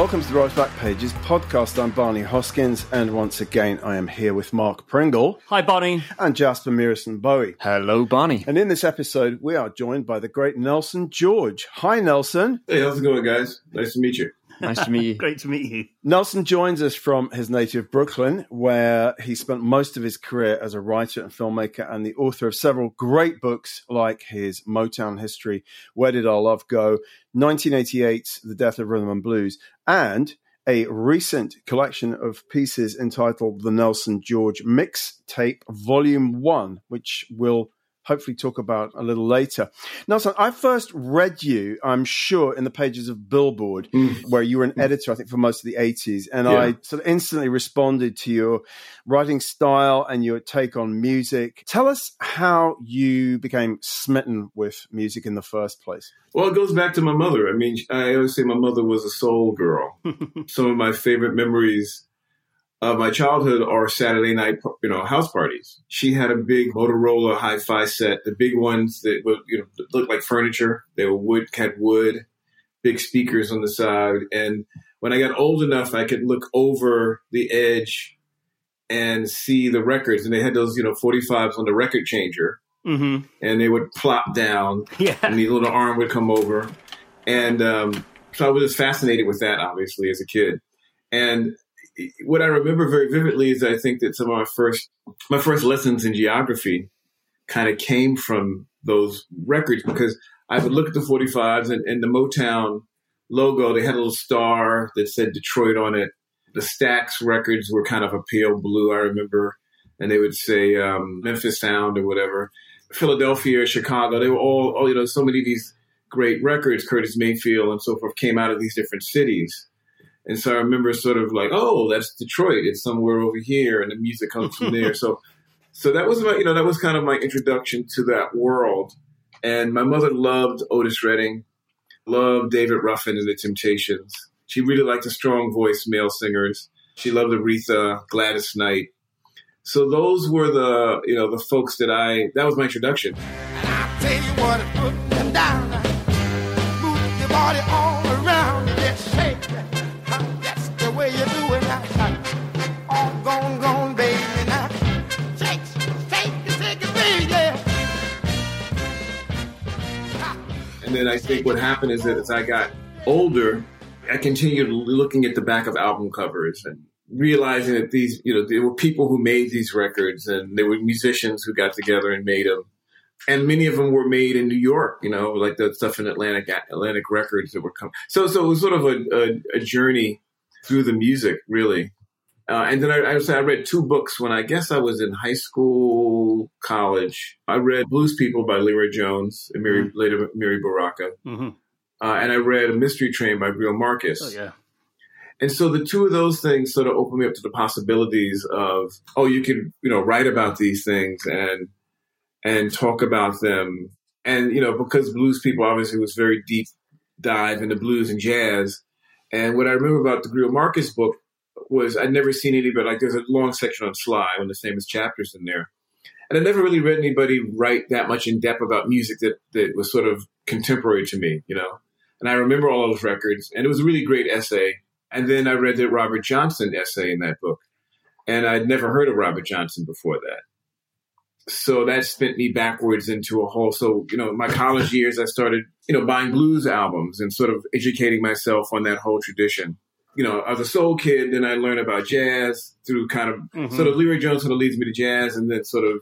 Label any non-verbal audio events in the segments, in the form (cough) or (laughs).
Welcome to the Rock's Back Pages podcast. I'm Barney Hoskyns, and once again, I am here with Mark Pringle Hi, Barney. and Jasper Mearson Bowie. Hello, Barney. And in this episode, we are joined by the great Nelson George. Hi, Nelson. Hey, how's it going, guys? Nice to meet you. Nice to meet you. (laughs) Great to meet you. Nelson joins us from his native Brooklyn, where he spent most of his career as a writer and filmmaker and the author of several great books like his Motown History, Where Did Our Love Go, 1988, The Death of Rhythm and Blues, and a recent collection of pieces entitled The Nelson George Mixtape Volume 1, which we'll hopefully talk about a little later. Nelson, I first read you, I'm sure, in the pages of Billboard, mm. where you were an editor, I think, for most of the 80s. And Yeah. I sort of instantly responded to your writing style and your take on music. Tell us how you became smitten with music in the first place. Well, it goes back to my mother. I mean, I always say my mother was a soul girl. (laughs) Some of my favorite memories of my childhood are Saturday night, you know, house parties. She had a big Motorola hi-fi set, the big ones that would, you know, look like furniture. They were wood, had wood, big speakers on the side. And when I got old enough, I could look over the edge and see the records. And they had those, you know, 45s on the record changer. Mm-hmm. And they would plop down (laughs) Yeah. and the little arm would come over. And um, so I was fascinated with that, obviously, as a kid. And what I remember very vividly is I think that some of my first my first lessons in geography kind of came from those records because I would look at the 45s and, and the Motown logo. They had a little star that said Detroit on it. The Stax records were kind of a pale blue, I remember, and they would say um, Memphis Sound or whatever. Philadelphia, Chicago, they were all, all, you know, so many of these great records, Curtis Mayfield and so forth, came out of these different cities. And so I remember sort of like, oh, that's Detroit. It's somewhere over here, and the music comes from (laughs) there. So, so that was my, you know, that was kind of my introduction to that world. And my mother loved Otis Redding, loved David Ruffin and the Temptations. She really liked the strong voice male singers. She loved Aretha, Gladys Knight. So those were the, you know, the folks that I. That was my introduction. And then I think what happened is that as I got older, I continued looking at the back of album covers and realizing that these, you know, there were people who made these records and there were musicians who got together and made them. And many of them were made in New York, you know, like the stuff in Atlantic Atlantic Records that were coming. So, so it was sort of a, a, a journey through the music, really. Uh, and then I, I, I read two books when I guess I was in high school, college. I read Blues People by LeRoi Jones and Mary, later Amiri Baraka. Mm-hmm. Uh, and I read A Mystery Train by Greil Marcus. Oh, yeah. And so the two of those things sort of opened me up to the possibilities of, oh, you could, you know, write about these things and, and talk about them. And, you know, because blues people obviously was very deep dive into blues and jazz. And what I remember about the Greil Marcus book was I'd never seen anybody, like there's a long section on Sly when the famous chapters in there. And I never really read anybody write that much in depth about music that, that was sort of contemporary to me, you know. And I remember all those records, and it was a really great essay. And then I read the Robert Johnson essay in that book, and I'd never heard of Robert Johnson before that. So that spent me backwards into a whole. So you know, my college years, I started you know buying blues albums and sort of educating myself on that whole tradition. You know, as a soul kid, then I learned about jazz through kind of Mhm. sort of LeRoi Jones sort of leads me to jazz, and then sort of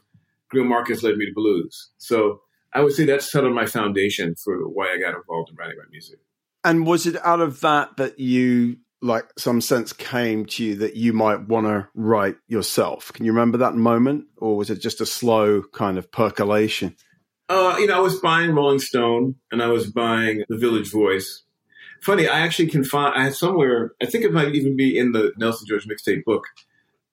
Greil Marcus led me to blues. So I would say that's sort of my foundation for why I got involved in writing my music. And was it out of that that you, like, some sense came to you that you might want to write yourself? Can you remember that moment? Or was it just a slow kind of percolation? Uh, you know, I was buying Rolling Stone and I was buying The Village Voice. Funny, I actually can find, I had somewhere, I think it might even be in the Nelson George mixtape book.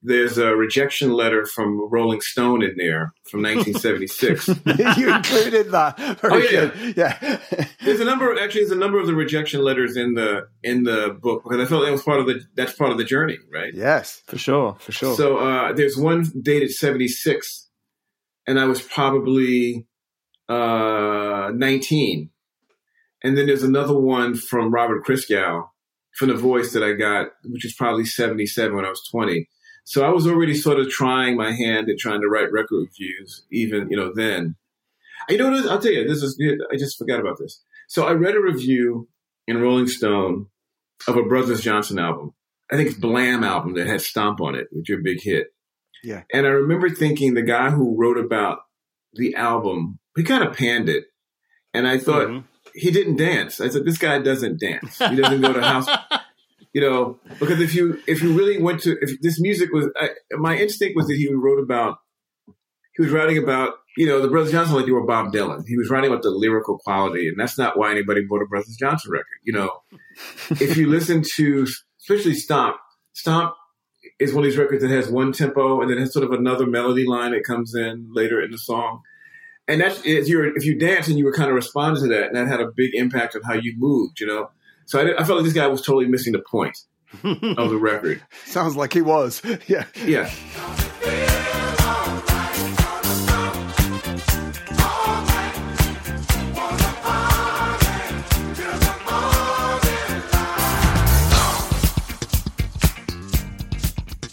There's a rejection letter from Rolling Stone in there from 1976. (laughs) you included that. Very Oh, yeah. Yeah. there's a number, actually, there's a number of the rejection letters in the in the book because I felt that was part of the that's part of the journey, right? yes. For sure, for sure. So uh, there's one dated 76, and I was probably uh, 19. And then there's another one from Robert Christgau from the voice that I got, which is probably 77 when I was 20. So I was already sort of trying my hand at trying to write record reviews, even, you know, then. I you know what? I'll tell you, this is, I just forgot about this. So I read a review in Rolling Stone of a Brothers Johnson album. I think it's Blam album that had Stomp on it, which is a big hit. Yeah. And I remember thinking the guy who wrote about the album, he kind of panned it. And I thought, mm-hmm he didn't dance. I said, this guy doesn't dance. He doesn't go to house. (laughs) You know, because if you if you really went to if this music was I, my instinct was that he wrote about he was writing about you know the Brothers Johnson like you were Bob Dylan. He was writing about the lyrical quality, and that's not why anybody bought a Brothers Johnson record. You know, if you listen to especially Stomp, Stomp is one of these records that has one tempo and then has sort of another melody line that comes in later in the song and that's if you're if you dance and you were kind of responding to that, and that had a big impact on how you moved, you know. So I, I felt like this guy was totally missing the point of the record. (laughs) Sounds like he was. (laughs) Yeah. Yeah.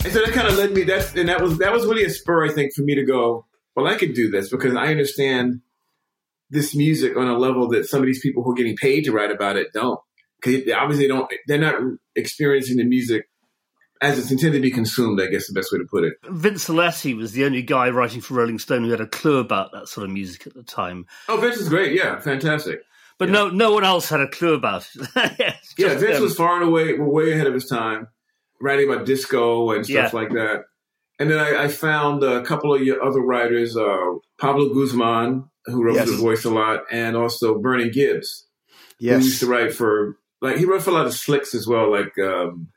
And so that kind of led me. That's and that was that was really a spur, I think, for me to go well, I could do this because I understand this music on a level that some of these people who are getting paid to write about it don't. Because obviously, they don't. They're not experiencing the music as it's intended to be consumed. I guess the best way to put it. Vince Aletti was the only guy writing for Rolling Stone who had a clue about that sort of music at the time. Oh, Vince is great. Yeah, fantastic. But yeah. no, no one else had a clue about it. (laughs) yeah, Vince was far and away, way ahead of his time, writing about disco and stuff yeah. like that. And then I, I, found a couple of your other writers, uh, Pablo Guzman, who wrote yes. The Voice a lot, and also Vernon Gibbs, yes. who used to write for, like, he wrote for a lot of slicks as well, like um,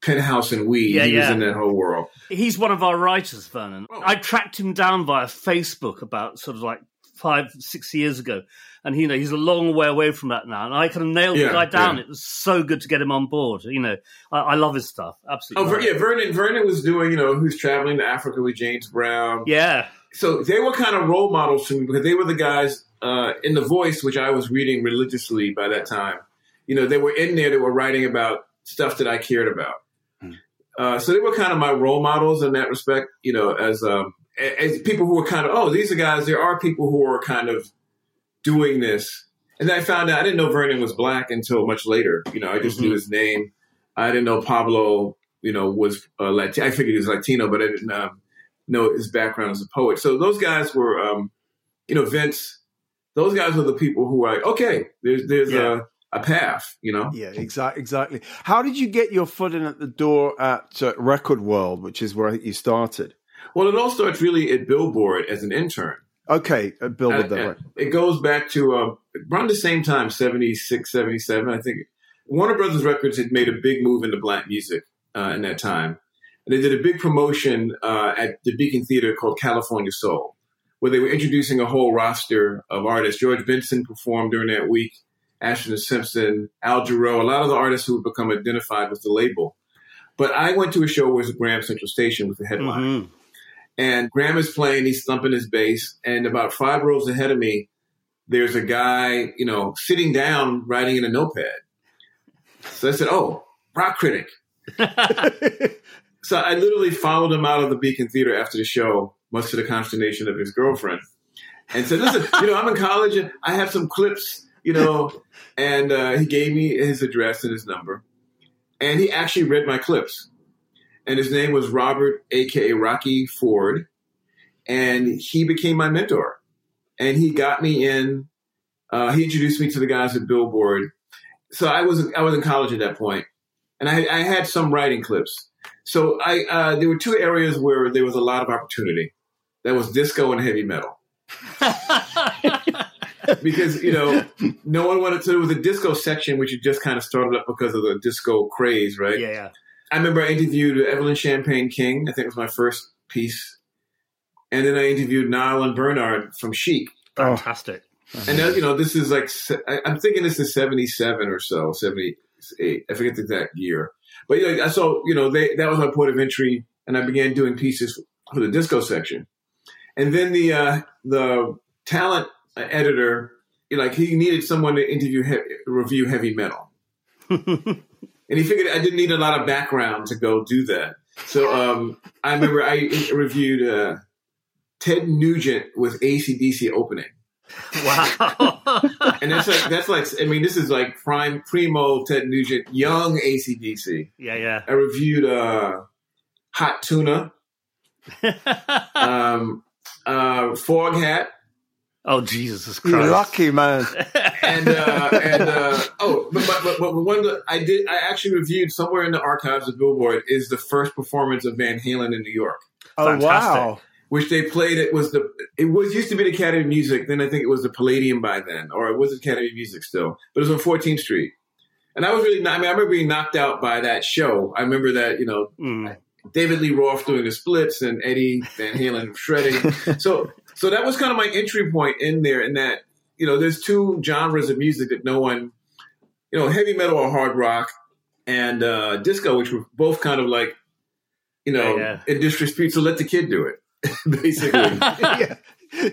Penthouse and Oui. Yeah, he yeah. was in that whole world. He's one of our writers, Vernon. Oh. I tracked him down via Facebook about sort of like five, six years ago and you know he's a long way away from that now. And I kind of nailed yeah, the guy down. Yeah. It was so good to get him on board. You know, I, I love his stuff. Absolutely. Oh, yeah, Vernon. Vernon was doing you know who's traveling to Africa with James Brown. Yeah. So they were kind of role models to me because they were the guys uh, in The Voice, which I was reading religiously by that time. You know, they were in there. They were writing about stuff that I cared about. Hmm. Uh, so they were kind of my role models in that respect. You know, as um, as people who were kind of oh, these are guys. There are people who are kind of doing this. And I found out I didn't know Vernon was black until much later. You know, I just mm-hmm. knew his name. I didn't know Pablo, you know, was uh, Latino. I figured he was Latino, but I didn't um, know his background as a poet. So those guys were, um, you know, Vince. Those guys were the people who were like, okay, there's there's yeah. a a path, you know. Yeah, exactly. Exactly. How did you get your foot in at the door at uh, Record World, which is where you started? Well, it all starts really at Billboard as an intern. Okay, uh, Bill did that. It goes back to uh, around the same time, 76, 77. I think Warner Brothers Records had made a big move into black music uh, in that time. And they did a big promotion uh, at the Beacon Theater called California Soul, where they were introducing a whole roster of artists. George Benson performed during that week, Ashford Simpson, Al Jarreau, a lot of the artists who had become identified with the label. But I went to a show where it was Graham Central Station with the headline. Mm-hmm. And Graham is playing, he's thumping his bass, and about five rows ahead of me, there's a guy, you know, sitting down writing in a notepad. So I said, Oh, rock critic. (laughs) so I literally followed him out of the Beacon Theater after the show, much to the consternation of his girlfriend, and said, Listen, you know, I'm in college, I have some clips, you know, and uh, he gave me his address and his number. And he actually read my clips and his name was Robert, aka Rocky Ford, and he became my mentor. And he got me in. Uh, he introduced me to the guys at Billboard. So I was I was in college at that point, and I, I had some writing clips. So I uh, there were two areas where there was a lot of opportunity. That was disco and heavy metal. (laughs) because you know no one wanted to. There was a disco section which had just kind of started up because of the disco craze, right? Yeah. Yeah. I remember I interviewed Evelyn Champagne King. I think it was my first piece. And then I interviewed Nile and Bernard from Chic. Fantastic. Oh. And you know, this is like, I'm thinking this is 77 or so, 78. I forget the exact year. But you know, I saw, you know, they, that was my point of entry. And I began doing pieces for the disco section. And then the, uh, the talent editor, like he needed someone to interview, he- review heavy metal. (laughs) and he figured I didn't need a lot of background to go do that. So um, I remember I reviewed uh, Ted Nugent with ACDC opening. Wow. and that's like that's like I mean this is like prime primo Ted Nugent, young ACDC. Yeah, yeah. I reviewed uh, Hot Tuna, (laughs) um, uh, Foghat. Oh Jesus Christ! You're lucky man. (laughs) and uh, and uh, oh, but, but, but, one that I did I actually reviewed somewhere in the archives of Billboard is the first performance of Van Halen in New York. Oh Fantastic. wow! which they played. It was the it was used to be the Academy of Music. Then I think it was the Palladium by then, or it was the Academy of Music still, but it was on 14th Street. And I was really, I mean, I remember being knocked out by that show. I remember that, you know, Mm. David Lee Roth doing the splits and Eddie Van Halen shredding. (laughs) so, so that was kind of my entry point in there. In that, you know, there's two genres of music that no one, you know, heavy metal or hard rock, and uh, disco, which were both kind of like, you know, Yeah, in dispute. So let the kid do it, (laughs) basically. (laughs) yeah,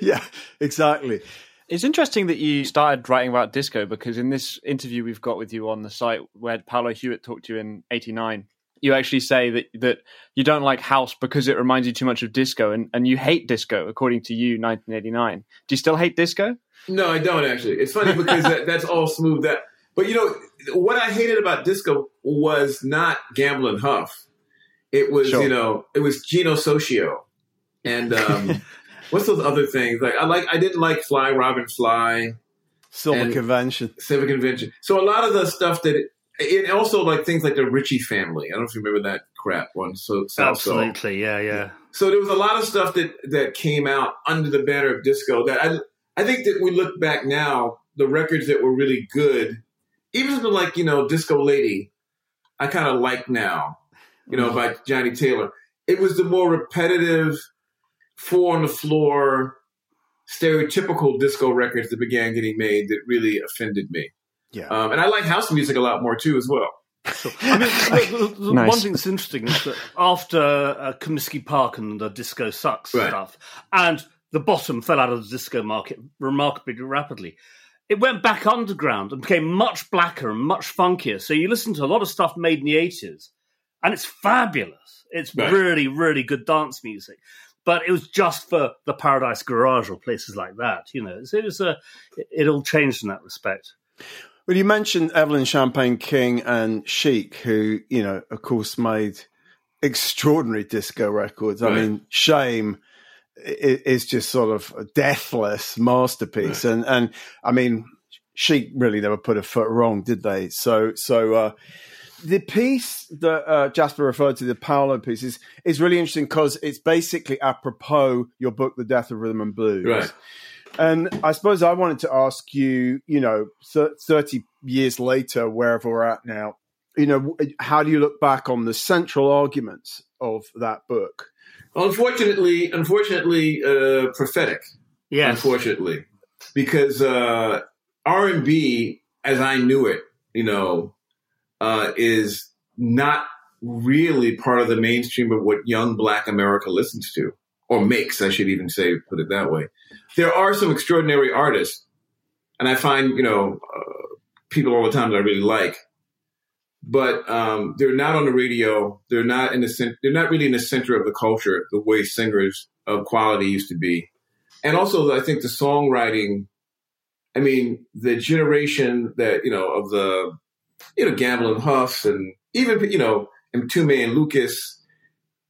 yeah, exactly. It's interesting that you started writing about disco because in this interview we've got with you on the site where Paolo Hewitt talked to you in '89, you actually say that that you don't like house because it reminds you too much of disco, and, and you hate disco according to you, 1989. Do you still hate disco? No, I don't actually. It's funny because that, that's all smooth. That, but you know what I hated about disco was not Gamble and Huff. It was Sure. you know it was Gino Soccio, and um, (laughs) what's those other things? Like I like I didn't like Fly Robin Fly, Silver And- Convention. Civic Convention. So a lot of the stuff that it, it also like things like the Ritchie family. I don't know if you remember that crap one. So South Soul. Absolutely, yeah, yeah. So there was a lot of stuff that that came out under the banner of disco that I I think that we look back now, the records that were really good, even something like, you know, Disco Lady, I kind of like now, you know, mm. by Johnnie Taylor. It was the more repetitive, four on the floor, stereotypical disco records that began getting made that really offended me. Yeah. Um, and I like house music a lot more too, as well. I mean, the, the- the Nice. one thing that's interesting is that after uh, Comiskey Park and the disco sucks Right. stuff, and the bottom fell out of the disco market remarkably rapidly, it went back underground and became much blacker and much funkier. So you listen to a lot of stuff made in the 80s, and it's fabulous. It's Right. really, really good dance music. But it was just for the Paradise Garage or places like that, you know. So it was a, it, it all changed in that respect. Well, you mentioned Evelyn Champagne King and Chic, who, you know, of course, made extraordinary disco records. I mean, Shame is just sort of a deathless masterpiece. And, and I mean, Chic really never put a foot wrong, did they? So, so, uh, the piece that uh, Jasper referred to, the Paolo piece, is, is really interesting because it's basically apropos your book, The Death of Rhythm and Blues. Right. And I suppose I wanted to ask you, you know, 30 years later, wherever we're at now, you know, how do you look back on the central arguments of that book? Unfortunately, unfortunately, uh, prophetic. Yes. unfortunately, because uh, R and B, as I knew it, you know, uh, is not really part of the mainstream of what young Black America listens to or makes. I should even say, put it that way. There are some extraordinary artists, and I find you know uh, people all the time that I really like. But um, they're not on the radio. They're not in the cent- They're not really in the center of the culture the way singers of quality used to be and also I think the songwriting. I mean, the generation that you know of the you know Gamble and Huffs, and even you know and Tume and Lucas,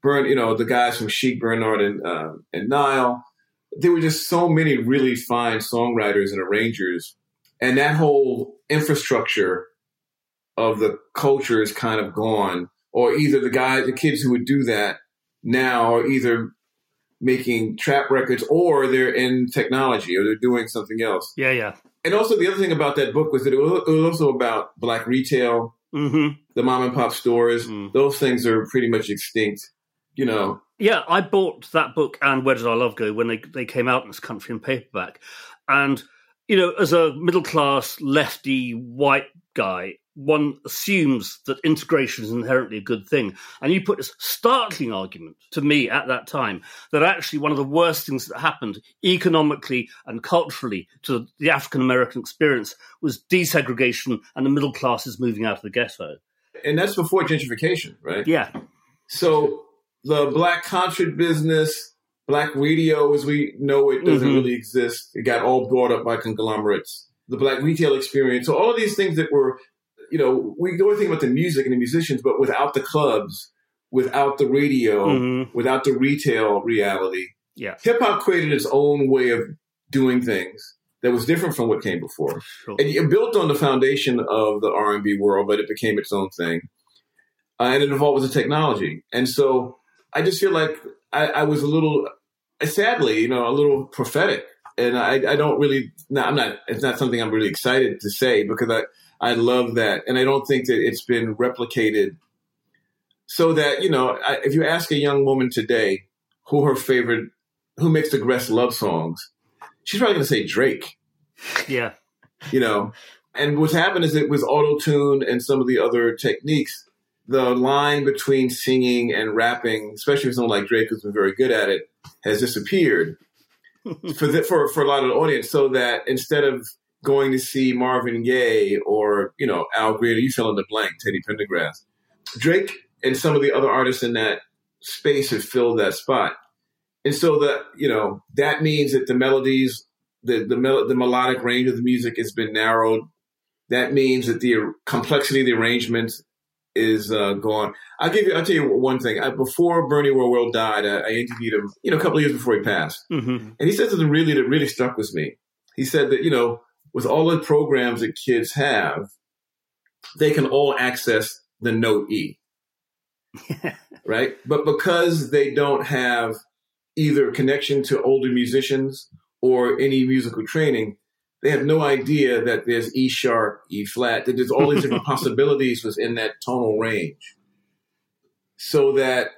Burn, you know the guys from Chic, Bernard, and uh, and Nile. There were just so many really fine songwriters and arrangers, and that whole infrastructure of the culture is kind of gone. Or either the guys, the kids who would do that now, are either making trap records or they're in technology or they're doing something else. Yeah, yeah. And also the other thing about that book was that it was, it was also about black retail, hmm the mom and pop stores. Mm. Those things are pretty much extinct. You know, Yeah, I bought that book and Where Did Our Love Go when they, they came out in this country in paperback. And, you know, as a middle class, lefty, white guy, one assumes that integration is inherently a good thing. And you put this startling argument to me at that time that actually one of the worst things that happened economically and culturally to the African American experience was desegregation and the middle classes moving out of the ghetto. And that's before gentrification, right? Yeah. So the black concert business, black radio as we know it doesn't mm-hmm. really exist. It got all brought up by conglomerates. The black retail experience. So all of these things that were, you know, we always think about the music and the musicians, but without the clubs, without the radio, mm-hmm. without the retail reality. Yeah. Hip hop created its own way of doing things that was different from what came before. Sure. And it built on the foundation of the R&B world, but it became its own thing. Uh, and it evolved with the technology. And so I just feel like I, I, was a little, sadly, you know, a little prophetic. And I, I don't really, no, I'm not, it's not something I'm really excited to say because I, I love that. And I don't think that it's been replicated so that, you know, I, if you ask a young woman today who her favorite, who makes the best love songs, she's probably going to say Drake. Yeah. You know, and what's happened is it was auto tune and some of the other techniques. The line between singing and rapping, especially for someone like Drake, who's been very good at it, has disappeared (laughs) for, the, for for a lot of the audience. So that instead of going to see Marvin Gaye or you know Al Green, you fill in the blank, Teddy Pendergrass, Drake and some of the other artists in that space have filled that spot. And so that you know that means that the melodies, the the, mel- the melodic range of the music has been narrowed. That means that the complexity of the arrangements is uh, gone. I'll give you. I'll tell you one thing. I, before Bernie Worrell died, I, I, interviewed him. You know, a couple of years before he passed, mm-hmm. and he said something really that really struck with me. He said that you know, with all the programs that kids have, they can all access the note E, (laughs) right? But because they don't have either connection to older musicians or any musical training, they have no idea that there's E sharp, E flat, that there's all these different (laughs) possibilities within that tonal range. So that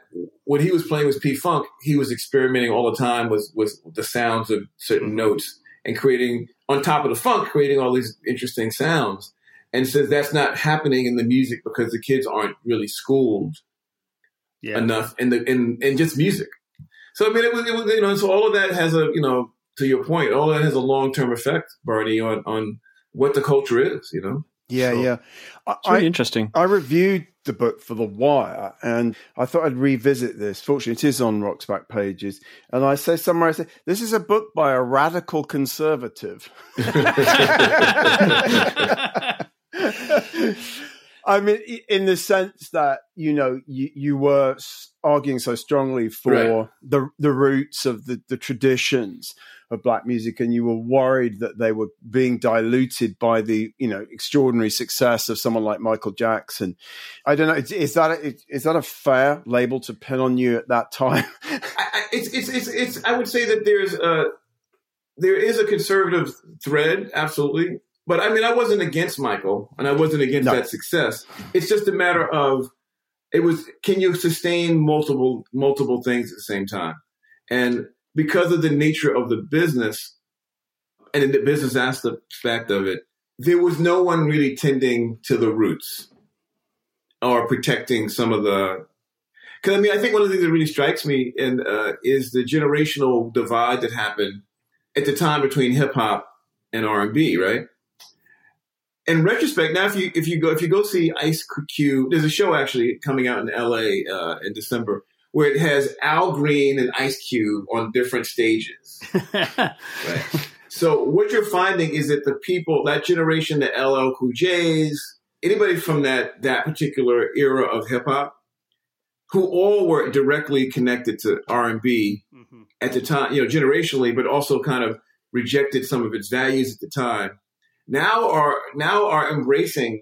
when he was playing with P Funk, he was experimenting all the time with, with the sounds of certain notes and creating, on top of the funk, creating all these interesting sounds. And says that's not happening in the music because the kids aren't really schooled yeah. enough in the in, in just music. So I mean, it was, it was you know, so all of that has a you know, to your point, all that has a long term effect, Barney, on on what the culture is. You know. Yeah, so, yeah. It's really I, interesting. I reviewed the book for The Wire, and I thought I'd revisit this. Fortunately, it is on Rock's back pages, and I say somewhere, I say this is a book by a radical conservative. (laughs) (laughs) (laughs) I mean, in the sense that you know you, you were arguing so strongly for right. the the roots of the, the traditions of black music, and you were worried that they were being diluted by the you know extraordinary success of someone like Michael Jackson. I don't know. Is, is that a, is that a fair label to pin on you at that time? (laughs) I, it's, it's it's it's. I would say that there's a there is a conservative thread, absolutely but I mean, I wasn't against Michael and I wasn't against no. that success. It's just a matter of it was can you sustain multiple multiple things at the same time? And because of the nature of the business and the business aspect of it, there was no one really tending to the roots or protecting some of the. Because I mean, I think one of the things that really strikes me and uh, is the generational divide that happened at the time between hip hop and R and B, right? In retrospect, now if you if you go if you go see Ice Cube, there's a show actually coming out in L.A. Uh, in December where it has Al Green and Ice Cube on different stages. (laughs) right. So what you're finding is that the people that generation, the LL Cool J's, anybody from that that particular era of hip hop, who all were directly connected to R and B mm-hmm. at the time, you know, generationally, but also kind of rejected some of its values at the time now are now are embracing.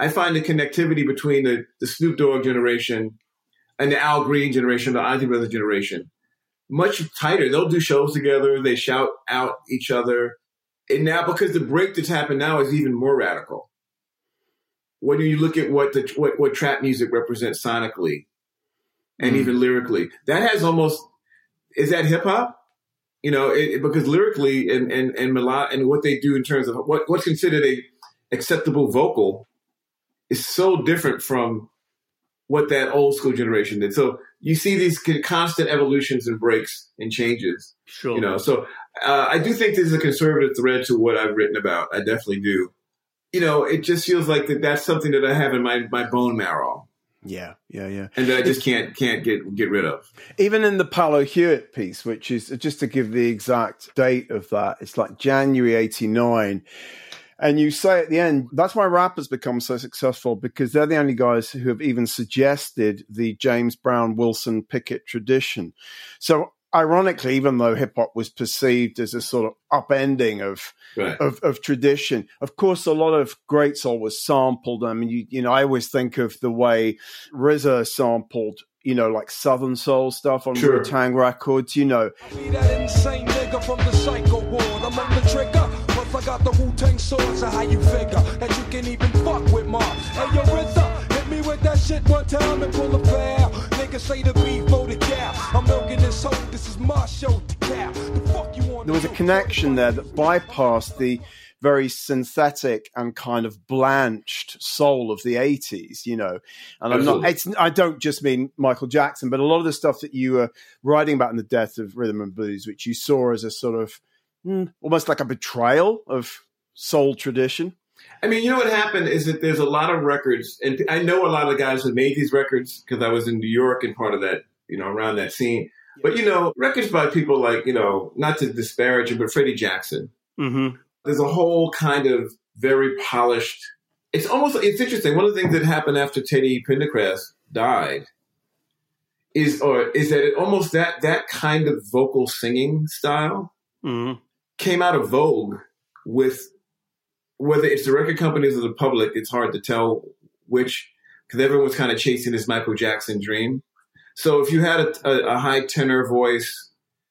I find the connectivity between the, the Snoop Dogg generation and the Al Green generation, the Isley Brothers generation, much tighter. They'll do shows together. They shout out each other. And now, because the break that's happened now is even more radical. When you look at what the what, what trap music represents sonically, and mm. even lyrically, that has almost is that hip hop? You know, it, because lyrically and and and melod- and what they do in terms of what what's considered a acceptable vocal is so different from what that old school generation did. So you see these constant evolutions and breaks and changes. Sure. You know, so uh, I do think there's a conservative thread to what I've written about. I definitely do. you know, it just feels like that that's something that I have in my, my bone marrow. Yeah, yeah, yeah. And that I just can't can't get get rid of. Even in the Paolo Hewitt piece, which is just to give the exact date of that, it's like January '89. And you say at the end, that's why rappers become so successful because they're the only guys who have even suggested the James Brown Wilson Pickett tradition. So ironically, even though hip hop was perceived as a sort of upending of, right. of, of tradition, of course, a lot of great soul was sampled. I mean, you, you know, I always think of the way RZA sampled, you know, like Southern soul stuff on sure. Tang Records, you know. I got the Wu Tang swords, so how you figure that you can even fuck with Mark? Hey, yo, RZA, hit that shit one time and pull a foul. Niggas say the beef for the cow. I'm milking this hoe, this is my show to cow. The fuck you want? There was a connection there that bypassed the very synthetic and kind of blanched soul of the 80s, you know. And I'm not, it's, I don't just mean Michael Jackson, but a lot of the stuff that you were writing about in the death of rhythm and blues, which you saw as a sort of mm, almost like a betrayal of soul tradition. I mean, you know what happened is that there's a lot of records, and I know a lot of the guys who made these records because I was in New York and part of that, you know, around that scene. But you know, records by people like you know, not to disparage him, but Freddie Jackson. Mm-hmm. There's a whole kind of very polished. It's almost it's interesting. One of the things that happened after Teddy Pendergrass died is, or is that it almost that that kind of vocal singing style. Mm-hmm came out of vogue with whether it's the record companies or the public, it's hard to tell which, because everyone's kind of chasing this Michael Jackson dream. So if you had a, a, a high tenor voice,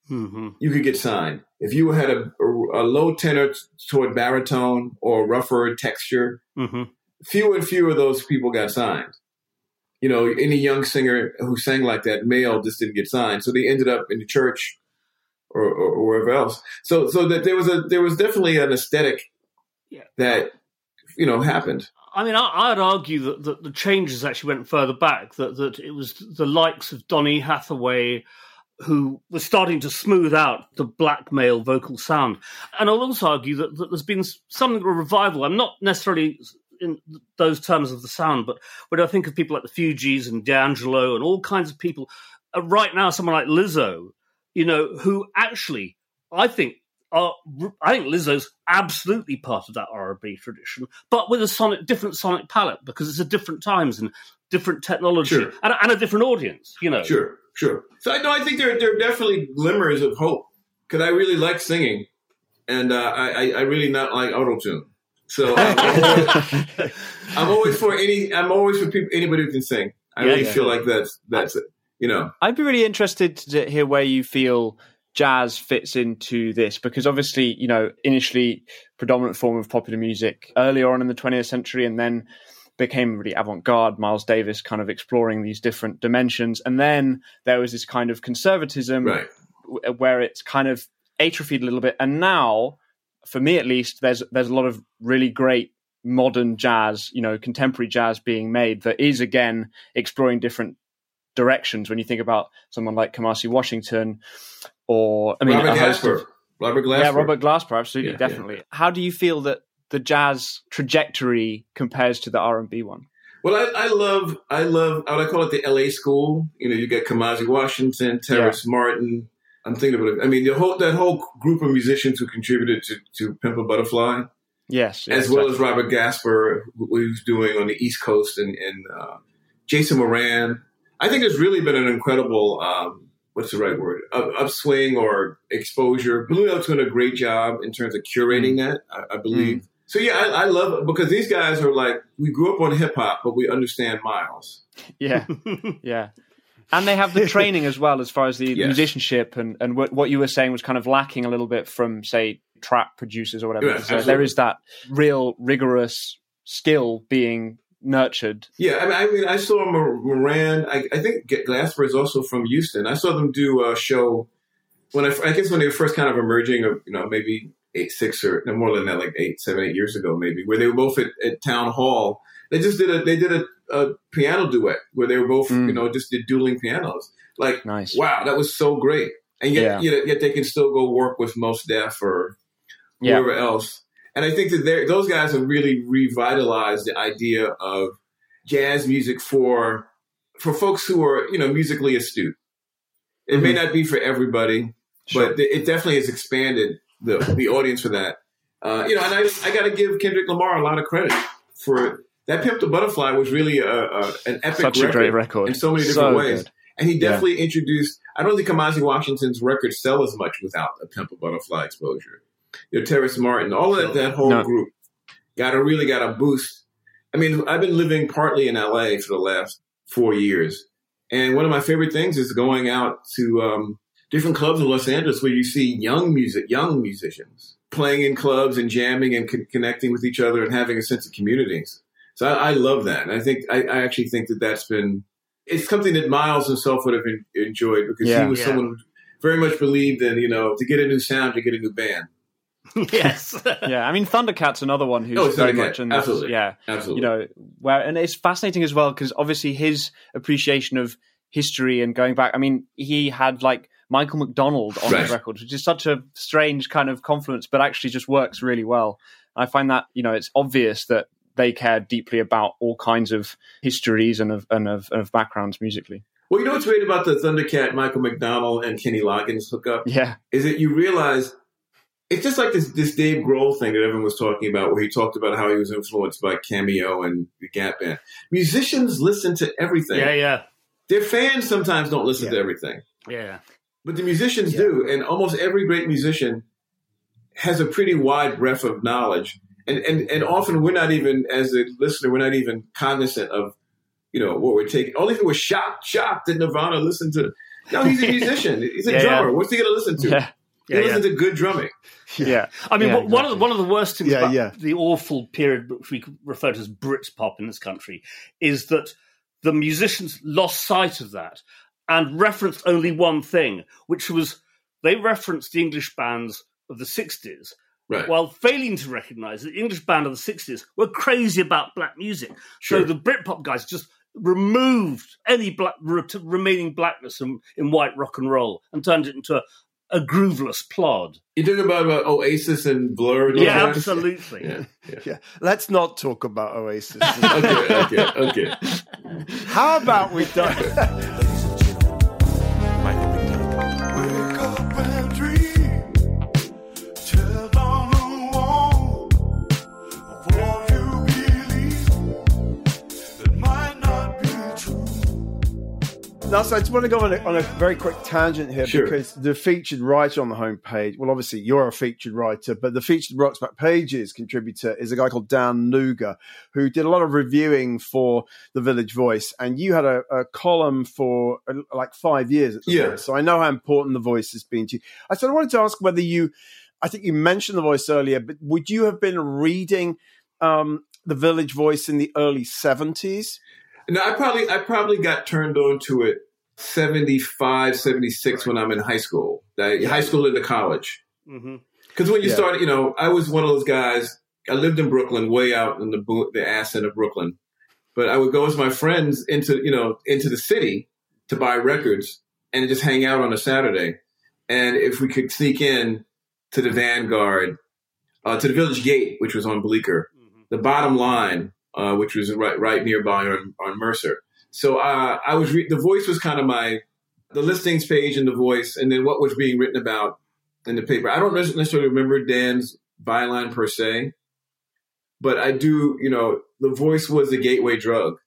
mm-hmm. you could get signed. If you had a, a, low tenor toward baritone or rougher texture, mm-hmm. fewer and fewer of those people got signed. You know, any young singer who sang like that, male, just didn't get signed. So they ended up in the church or, or, or wherever else. So so that there was a there was definitely an aesthetic. That you know happened. I mean, I, would argue that, that, the changes actually went further back. That that it was the likes of Donny Hathaway who was starting to smooth out the black male vocal sound. And I'll also argue that, that there's been something of a revival. I'm not necessarily in those terms of the sound, but when I think of people like the Fugees and D'Angelo and all kinds of people, uh, right now, someone like Lizzo you know, who actually I think are I think Lizzo's absolutely part of that R&B tradition, but with a sonic different sonic palette because it's a different times and different technology sure. and, and, a different audience. You know, sure, sure. So I know I think there there are definitely glimmers of hope because I really like singing, and uh, I I really not like auto tune. So I'm always, (laughs) I'm always, for any I'm always for people anybody who can sing. I yeah, really yeah. feel like that's that's it you know. I'd be really interested to hear where you feel jazz fits into this? Because obviously, you know, initially predominant form of popular music earlier on in the 20th century and then became really avant-garde miles davis kind of exploring these different dimensions. And then there was this kind of conservatism right. where it's kind of atrophied a little bit. And now for me at least there's there's a lot of really great modern jazz you know contemporary jazz being made that is again exploring different directions. When you think about someone like Kamasi Washington or I mean Robert Glasper. Robert Glasper. Yeah, Robert Glasper, absolutely, yeah, definitely. Yeah. How do you feel that the jazz trajectory compares to the R and B one? Well, I, I, love, I love, I would call it the LA school. You know, you get Kamasi Washington, Terrace yeah. Martin. I'm thinking about it. I mean, the whole that whole group of musicians who contributed to to Pimp a Butterfly. Yes, as well as Robert Glasper, who was doing on the East Coast, and, and uh, Jason Moran. I think there's really been an incredible, um, what's the right word, Up, upswing or exposure. Blue Note's doing a great job in terms of curating mm. that, I, I believe. Mm. So yeah, I, I, love it because these guys are like, we grew up on hip hop, but we understand Miles. Yeah, (laughs) yeah. And they have the (laughs) training as well, as far as the yes. musicianship and, and what, what you were saying was kind of lacking a little bit from, say, trap producers or whatever. Yeah, there is that real rigorous skill being nurtured. Yeah, I mean, I, mean, I saw Moran. I, I think Glasper is also from Houston. I saw them do a show when I, I guess when they were first kind of emerging, of you know, maybe eight, six or no, more than that, like eight, seven, eight years ago, maybe, where they were both at, at Town Hall. They just did a they did a, a piano duet where they were both, mm. you know, just did dueling pianos. Like, nice. wow, that was so great. And yet, yeah. yet, yet they can still go work with Mos Def or whoever yeah. else And I think that those guys have really revitalized the idea of jazz music for for folks who are you know musically astute. It mm-hmm. may not be for everybody, sure. but it definitely has expanded the the audience for that. Uh, you know, and I I got to give Kendrick Lamar a lot of credit for that. Pimp the Butterfly was really a, a an epic Such record a great record in so many different so ways. Good. And he definitely yeah. introduced. I don't think Kamasi Washington's records sell as much without a Pimp a Butterfly exposure. You know, Terrace Martin, all of that, that whole no. group got a really got a boost. I mean, I've been living partly in LA for the last four years, and one of my favorite things is going out to um, different clubs in Los Angeles where you see young music, young musicians playing in clubs and jamming and con- connecting with each other and having a sense of communities. So I, I love that. And I think I, I, actually think that that's been it's something that Miles himself would have in, enjoyed because yeah. he was yeah. someone who very much believed in you know to get a new sound to get a new band. (laughs) yes. (laughs) yeah, I mean Thundercat's another one who's oh, very much in this, absolutely. yeah, absolutely. You know, where and it's fascinating as well because obviously his appreciation of history and going back. I mean, he had like Michael McDonald on right. his record, which is such a strange kind of confluence, but actually just works really well. I find that you know it's obvious that they care deeply about all kinds of histories and of and of, of backgrounds musically. Well, you know what's great about the Thundercat, Michael McDonald, and Kenny Loggins hookup? Yeah, is that you realize it's just like this this Dave Grohl thing that everyone was talking about, where he talked about how he was influenced by Cameo and the Gap Band. Musicians listen to everything. Yeah, yeah. Their fans sometimes don't listen yeah. to everything. Yeah. But the musicians yeah. do, and almost every great musician has a pretty wide breadth of knowledge. And, and and often we're not even as a listener, we're not even cognizant of, you know, what we're taking. Only if we're shocked, shocked that Nirvana listened to. No, he's a (laughs) musician. He's a yeah, drummer. What's he going to listen to? Yeah. He yeah, listens to good drumming. Yeah, I mean, yeah, one exactly. of the, one of the worst things about the awful period which we refer to as Britpop in this country is that the musicians lost sight of that and referenced only one thing, which was they referenced the English bands of the 60s, right. while failing to recognize that the English band of the 60s were crazy about black music. Sure. So the Britpop guys just removed any black, remaining blackness in, in white rock and roll and turned it into a, a grooveless plod. You're talking about, about Oasis and Blur? Yeah, absolutely. yeah, yeah. yeah, Let's not talk about Oasis. (laughs) okay, okay, okay. How about we don't? (laughs) Now, so I just want to go on a, on a very quick tangent here sure. because the featured writer on the homepage, well, obviously you're a featured writer, but the featured Rocks Back Pages contributor is a guy called Dan Nooger, who did a lot of reviewing for the Village Voice. And you had a, a column for uh, like five years at the yeah. Voice. So I know how important the voice has been to you. I sort of wanted to ask whether you, I think you mentioned the voice earlier, but would you have been reading um, the Village Voice in the early 70s? No, I probably I probably got turned on to it 75, 76 right. when I'm in high school. Yeah. High school into college. Because mm-hmm. when you yeah. start, you know, I was one of those guys. I lived in Brooklyn, way out in the the ass end of Brooklyn. But I would go with my friends into you know into the city to buy records and just hang out on a Saturday. And if we could sneak in to the Vanguard, uh, to the Village Gate, which was on Bleecker, mm-hmm. the Bottom Line, uh, which was right right nearby on, on Mercer. So uh, I was re- the voice was kind of my the listings page in the voice, and then what was being written about in the paper. I don't necessarily remember Dan's byline per se, but I do. You know, the voice was the gateway drug.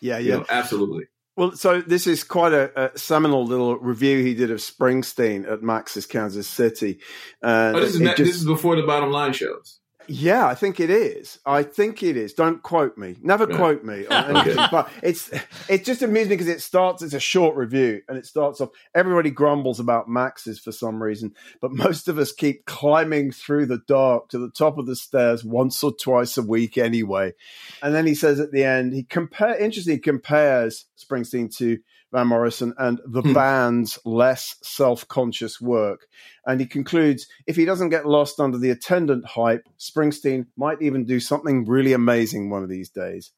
Yeah, yeah, you know, absolutely. Well, so this is quite a, a, seminal little review he did of Springsteen at Max's Kansas City. Uh, oh, this is, just, this is before the bottom line shows. Yeah, I think it is. I think it is. Don't quote me. Never quote me on (laughs) anything. but it's it's just amusing because it starts. It's a short review, and it starts off. Everybody grumbles about Max's for some reason, but most of us keep climbing through the dark to the top of the stairs once or twice a week anyway. And then he says at the end, he compare. Interestingly, compares Springsteen to Van Morrison and the hmm. band's less self conscious work. And he concludes if he doesn't get lost under the attendant hype, Springsteen might even do something really amazing one of these days.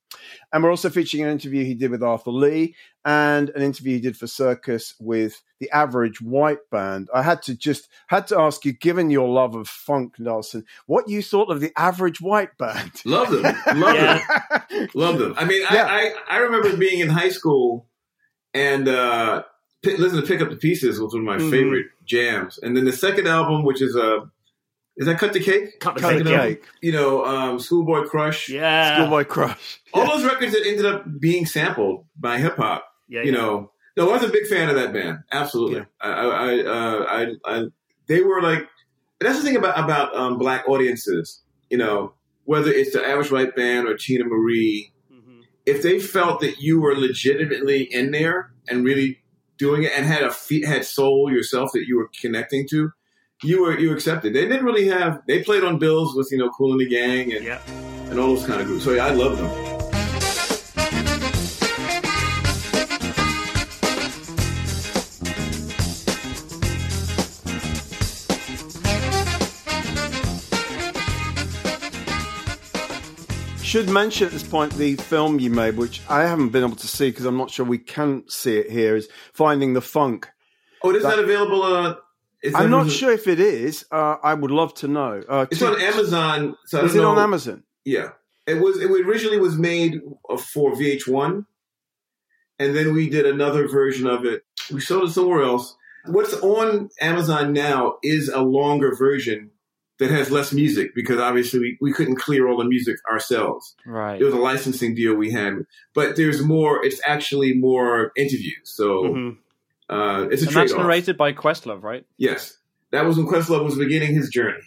And we're also featuring an interview he did with Arthur Lee and an interview he did for Circus with the Average White Band. I had to just had to ask you, given your love of funk, Nelson, what you thought of the Average White Band. Love them, love them, love them. I mean, yeah. I, I, I remember being in high school and uh, listen to Pick Up the Pieces was one of my mm-hmm. favorite jams. And then the second album, which is a uh, is that Cut the Cake? Cut the Cut Cake. The cake. You know, um, Schoolboy Crush. Yeah. Schoolboy Crush. All those records that ended up being sampled by hip hop. Yeah, you yeah. know, no, I was a big fan of that band. Absolutely. Yeah. I, I, uh, I, I, they were like, that's the thing about, about um, black audiences, you know, whether it's the average white band or Teena Marie. If they felt that you were legitimately in there and really doing it and had a had soul yourself that you were connecting to, you were you accepted. They didn't really have. They played on bills with you know Kool and the Gang and yeah. and all those kind of groups. So yeah, I love them. Should mention at this point the film you made, which I haven't been able to see because I'm not sure we can see it here, is Finding the Funk. Oh, is that, that available? Uh, is I'm not sure if it is. Uh, I would love to know. Uh, it's on Amazon. So is it know. on Amazon? Yeah, it was. It originally was made for VH1, and then we did another version of it. We sold it somewhere else. What's on Amazon now is a longer version that has less music because obviously we, we couldn't clear all the music ourselves. Right. It was a licensing deal we had, but there's more. It's actually more interviews. So mm-hmm. uh, it's a and that's narrated by Questlove, right? Yes, that was when Questlove was beginning his journey.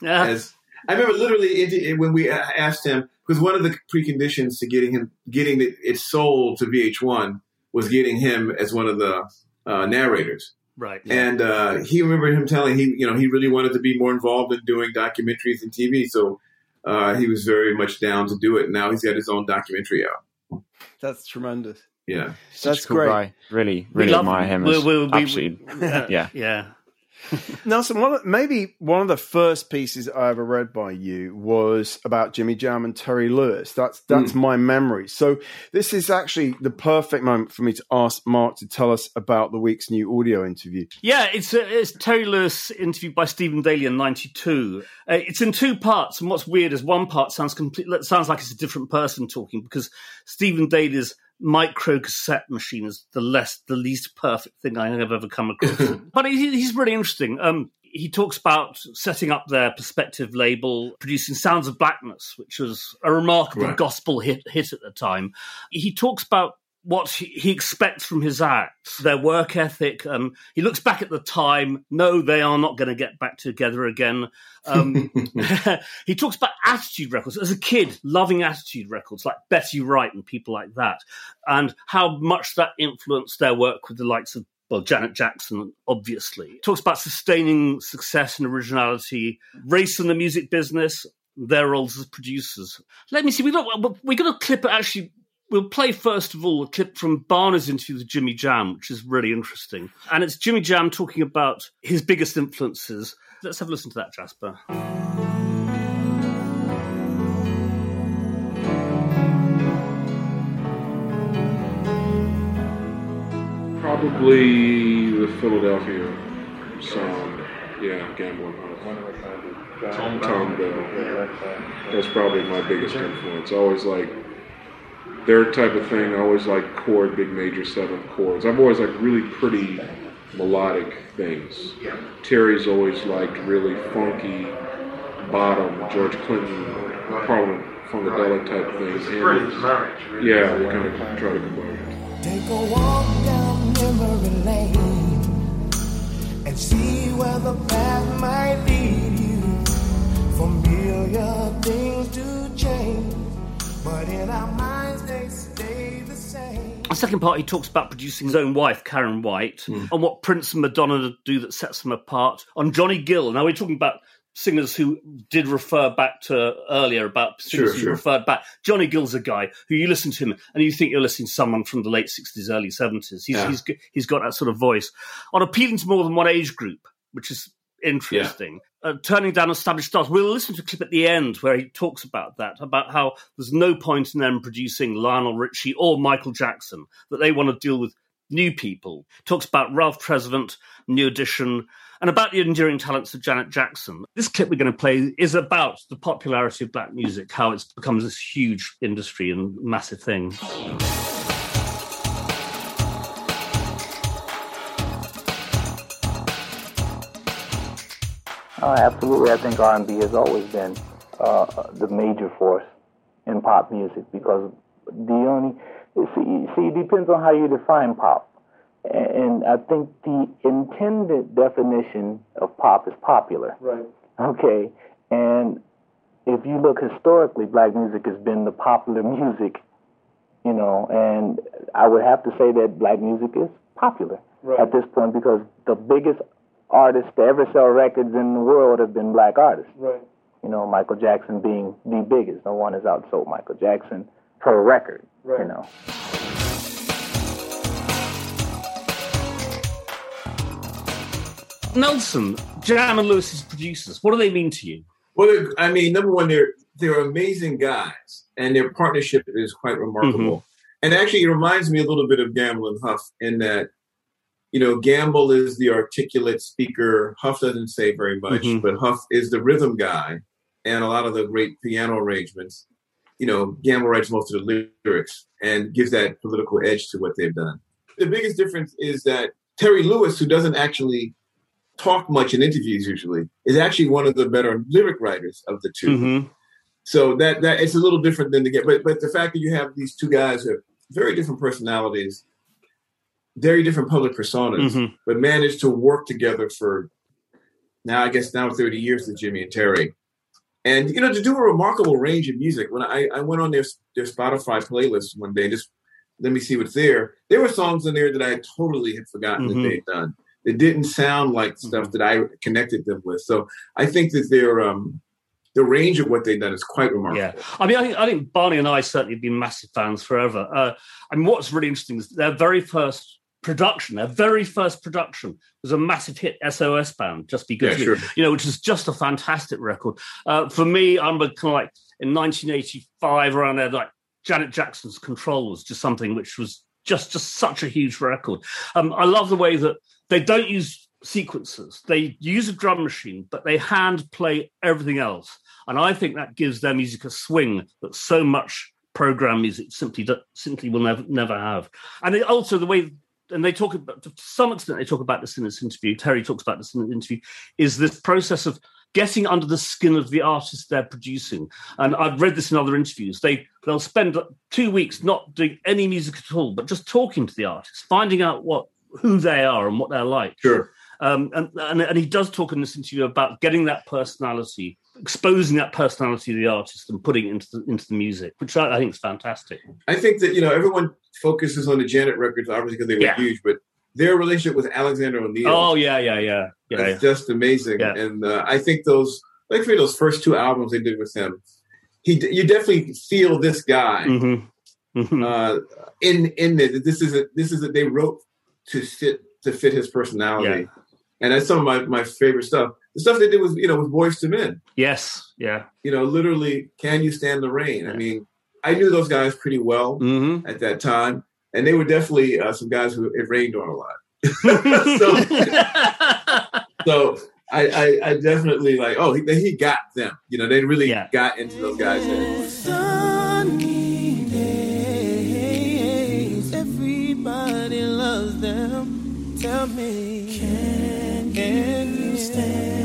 Yeah. As I remember, literally when we asked him because one of the preconditions to getting him getting it sold to VH1 was getting him as one of the uh, narrators. Right. And uh, he remembered him telling he, you know, he really wanted to be more involved in doing documentaries and TV. So uh, he was very much down to do it. Now he's got his own documentary out. That's tremendous. Yeah, that's cool great. Guy. Really, really admire him. As we, we, absolutely, (laughs) yeah, yeah. (laughs) Nelson, one of, maybe one of the first pieces I ever read by you was about Jimmy Jam and Terry Lewis. That's that's mm. my memory. So this is actually the perfect moment for me to ask Mark to tell us about the week's new audio interview. Yeah, it's a, it's Terry Lewis interviewed by Stephen Daly in '92. Uh, it's in two parts, and what's weird is one part sounds complete sounds like it's a different person talking because Stephen Daly's micro cassette machine is the less the least perfect thing I have ever come across. (laughs) but he, he's really interesting. Um, he talks about setting up their perspective label, producing Sounds of Blackness, which was a remarkable right. gospel hit, hit at the time. He talks about what he expects from his acts, their work ethic. Um, he looks back at the time. No, they are not going to get back together again. Um, (laughs) (laughs) he talks about attitude records as a kid, loving attitude records like Betty Wright and people like that, and how much that influenced their work with the likes of well, Janet Jackson, obviously. talks about sustaining success and originality, race in the music business, their roles as producers. Let me see. We got we got a clip actually We'll play first of all a clip from Barney's interview with Jimmy Jam, which is really interesting. And it's Jimmy Jam talking about his biggest influences. Let's have a listen to that, Jasper. Probably the Philadelphia sound. Yeah, Gambling Tom, Thom Bell. That's probably my biggest influence. Always like their type of thing. I always like chord, big major seventh chords. I've always liked really pretty melodic things. Terry's always liked really funky bottom, George Clinton, Parliament funkadelic type things. And yeah, we kind of try to combine it. Take a walk down memory lane and see where the path might lead you. Familiar things do change, but in our minds the second part, he talks about producing his own wife, Karyn White, mm. and what Prince and Madonna do that sets them apart. On Johnny Gill, now we're talking about singers who did refer back to earlier about singers sure, who sure. referred back. Johnny Gill's a guy who you listen to him and you think you're listening to someone from the late 60s, early 70s. He's, yeah. he's, he's got that sort of voice. On appealing to more than one age group, which is interesting. Uh, turning down established stars. We'll listen to a clip at the end where he talks about that, about how there's no point in them producing Lionel Richie or Michael Jackson, that they want to deal with new people. Talks about Ralph Tresvant, New Edition, and about the enduring talents of Janet Jackson. This clip we're going to play is about the popularity of black music, how it's become this huge industry and massive thing. Uh, absolutely, I think R&B has always been uh, the major force in pop music because the only see, see it depends on how you define pop, and I think the intended definition of pop is popular. Right. Okay, and if you look historically, black music has been the popular music, you know, and I would have to say that black music is popular right. at this point because the biggest artists to ever sell records in the world have been black artists. Right. You know, Michael Jackson being the biggest. No one has outsold Michael Jackson per record. Right. You know. Nelson, Jam and Lewis's producers, what do they mean to you? Well, I mean, number one, they're they're amazing guys, and their partnership is quite remarkable. Mm-hmm. And actually, it reminds me a little bit of Gamble and Huff in that you know, Gamble is the articulate speaker. Huff doesn't say very much, mm-hmm. but Huff is the rhythm guy and a lot of the great piano arrangements. You know, Gamble writes most of the lyrics and gives that political edge to what they've done. The biggest difference is that Terry Lewis, who doesn't actually talk much in interviews usually, is actually one of the better lyric writers of the 2 mm-hmm. So that that it's a little different than the get, but but the fact that you have these two guys who have very different personalities very different public personas, mm-hmm. but managed to work together for now, I guess now 30 years with Jimmy and Terry. And, you know, to do a remarkable range of music. When I, I went on their, their Spotify playlist one day, just let me see what's there. There were songs in there that I totally had forgotten mm-hmm. that they'd done. It didn't sound like stuff that I connected them with. So I think that their um, the range of what they've done is quite remarkable. Yeah, I mean, I think, I think Barney and I certainly have been massive fans forever. Uh, I mean, what's really interesting is their very first production, their very first production was a massive hit, SOS Band, Just Be Good, yeah, sure. you know, which is just a fantastic record. Uh, for me, I'm kind of like in 1985 around there, like Janet Jackson's Control was just something which was just just such a huge record. Um, I love the way that they don't use sequences; they use a drum machine, but they hand play everything else, and I think that gives their music a swing that so much program music simply simply will never never have. And also the way and they talk about to some extent they talk about this in this interview. Terry talks about this in the interview is this process of getting under the skin of the artist they're producing. And i've read this in other interviews. They they'll spend two weeks not doing any music at all but just talking to the artist finding out what who they are and what they're like. Sure. Um, and, and, and he does talk in this interview about getting that personality exposing that personality of the artist and putting it into the, into the music, which I, I, think is fantastic. I think that you know everyone focuses on the Janet records, obviously because they were yeah. huge, but their relationship with Alexander O'Neal. Oh yeah, yeah, yeah, yeah, yeah. just amazing. Yeah. And uh, I think those, like for those first two albums they did with him, he you definitely feel this guy mm-hmm. Mm-hmm. Uh, in in it. This is a, this is a, they wrote to fit to fit his personality. And that's some of my, my favorite stuff. The stuff they did was, you know, with Boyz II Men. Yes. Yeah. You know, literally, can you stand the rain? Yeah. I mean, I knew those guys pretty well mm-hmm. at that time, and they were definitely uh, some guys who it rained on a lot. (laughs) so, so I, I, I, definitely like. Oh, he, he got them. You know, they really yeah. got into those guys. everybody loves them. Tell me, can, can you stand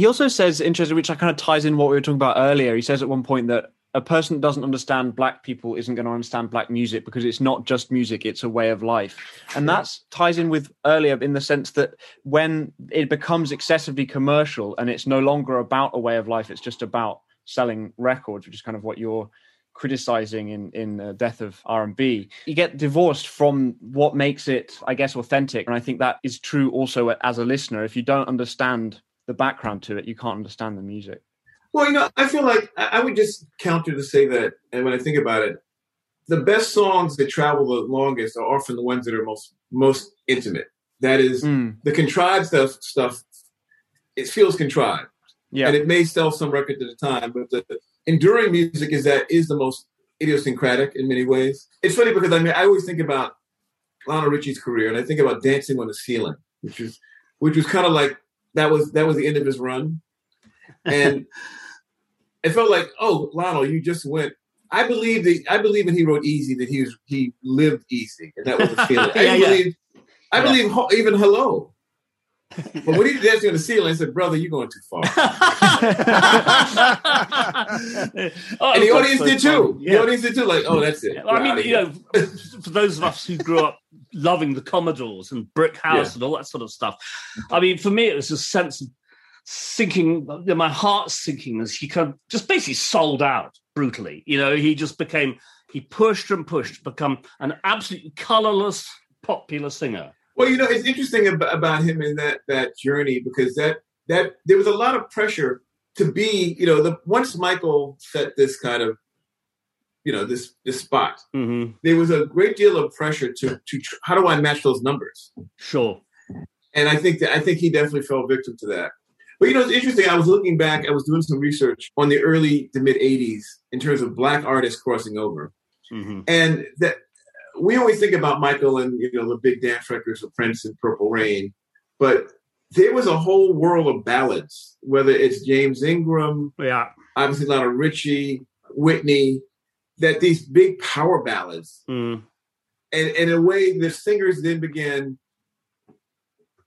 he also says, interesting, which I kind of ties in what we were talking about earlier. He says at one point that a person that doesn't understand black people isn't going to understand black music because it's not just music it's a way of life. And that ties in with earlier in the sense that when it becomes excessively commercial and it's no longer about a way of life it's just about selling records which is kind of what you're criticizing in in uh, death of r&b you get divorced from what makes it i guess authentic. And i think that is true also as a listener. If you don't understand the background to it, you can't understand the music. Well, you know, I feel like I would just counter to say that, and when I think about it, the best songs that travel the longest are often the ones that are most most intimate. that is mm. the contrived stuff. Stuff it feels contrived, yeah, and it may sell some records at a time, but the enduring music is that is the most idiosyncratic in many ways. It's funny because I mean I always think about Lionel Richie's career, and I think about Dancing on the Ceiling, which is which was kind of like that was that was the end of his run, and (laughs) it felt like oh Lionel, you just went. I believe that I believe when he wrote Easy that he was he lived easy, and that was the feeling. (laughs) yeah, I yeah. believe I yeah. believe even Hello (laughs) but when he danced on the ceiling, I said, "Brother, you're going too far." oh, (laughs) (laughs) and the oh, audience so did too. Yeah. The audience did too. Like, oh, that's it. Well, I mean, you know, for those of us who grew up loving the Commodores and Brick House yeah. and all that sort of stuff, I mean, for me, it was a sense of sinking. My heart sinking as he kind of just basically sold out brutally. You know, he just became he pushed and pushed to become an absolutely colorless popular singer well, you know, it's interesting about him in that that journey because that that there was a lot of pressure to be, you know, the once Michael set this kind of, you know, this this spot, mm-hmm. there was a great deal of pressure to to how do I match those numbers? Sure. And I think that I think he definitely fell victim to that. But you know, it's interesting. I was looking back. I was doing some research on the early to mid '80s in terms of black artists crossing over, mm-hmm. and that we always think about Michael and you know the big dance records of Prince and Purple Rain, but there was a whole world of ballads. Whether it's James Ingram, yeah, obviously Lionel Richie, Whitney, that these big power ballads, mm. and, and in a way, the singers then began.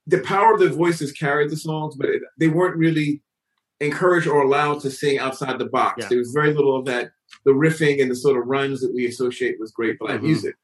The power of their voices carried the songs, but they weren't really encouraged or allowed to sing outside the box. Yeah. There was very little of that, the riffing and the sort of runs that we associate with great black mm-hmm. music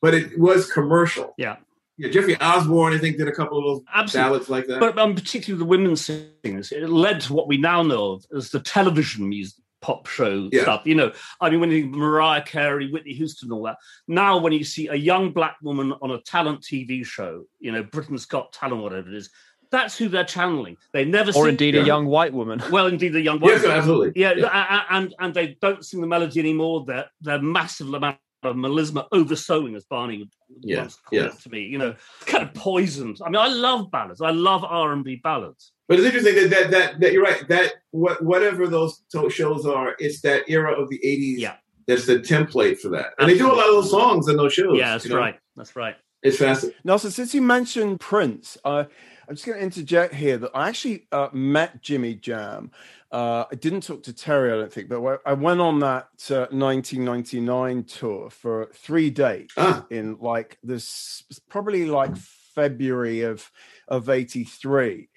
but it was commercial. Yeah. Yeah, Jeffrey Osborne, I think, did a couple of those Absolutely. ballads like that. But um, particularly the women's singers, it led to what we now know of as the television music pop show yeah. stuff. You know, I mean, when you Mariah Carey, Whitney Houston, all that. Now, when you see a young black woman on a talent TV show, you know, Britain's Got Talent, whatever it is, that's who they're channeling. They never, or indeed a young white woman. Well, indeed a young white. Yes, woman. absolutely. Yeah, yeah, and and they don't sing the melody anymore. They're they're massive amount of melisma oversowing, as Barney would yeah, once call yeah. it to me. You know, kind of poisoned. I mean, I love ballads. I love R and B ballads. But it's interesting that, that that, that you're right. That what, whatever those shows are, it's that era of the '80s. Yeah, that's the template for that. And Absolutely. they do a lot of those songs in those shows. Yeah, that's you know? right. That's right. It's fascinating. Nelson, since you mentioned Prince, uh, I'm just going to interject here that I actually uh, met Jimmy Jam uh, I didn't talk to Terry, I don't think, but I went on that uh, 1999 tour for three days ah. in like this, probably like February of of '83,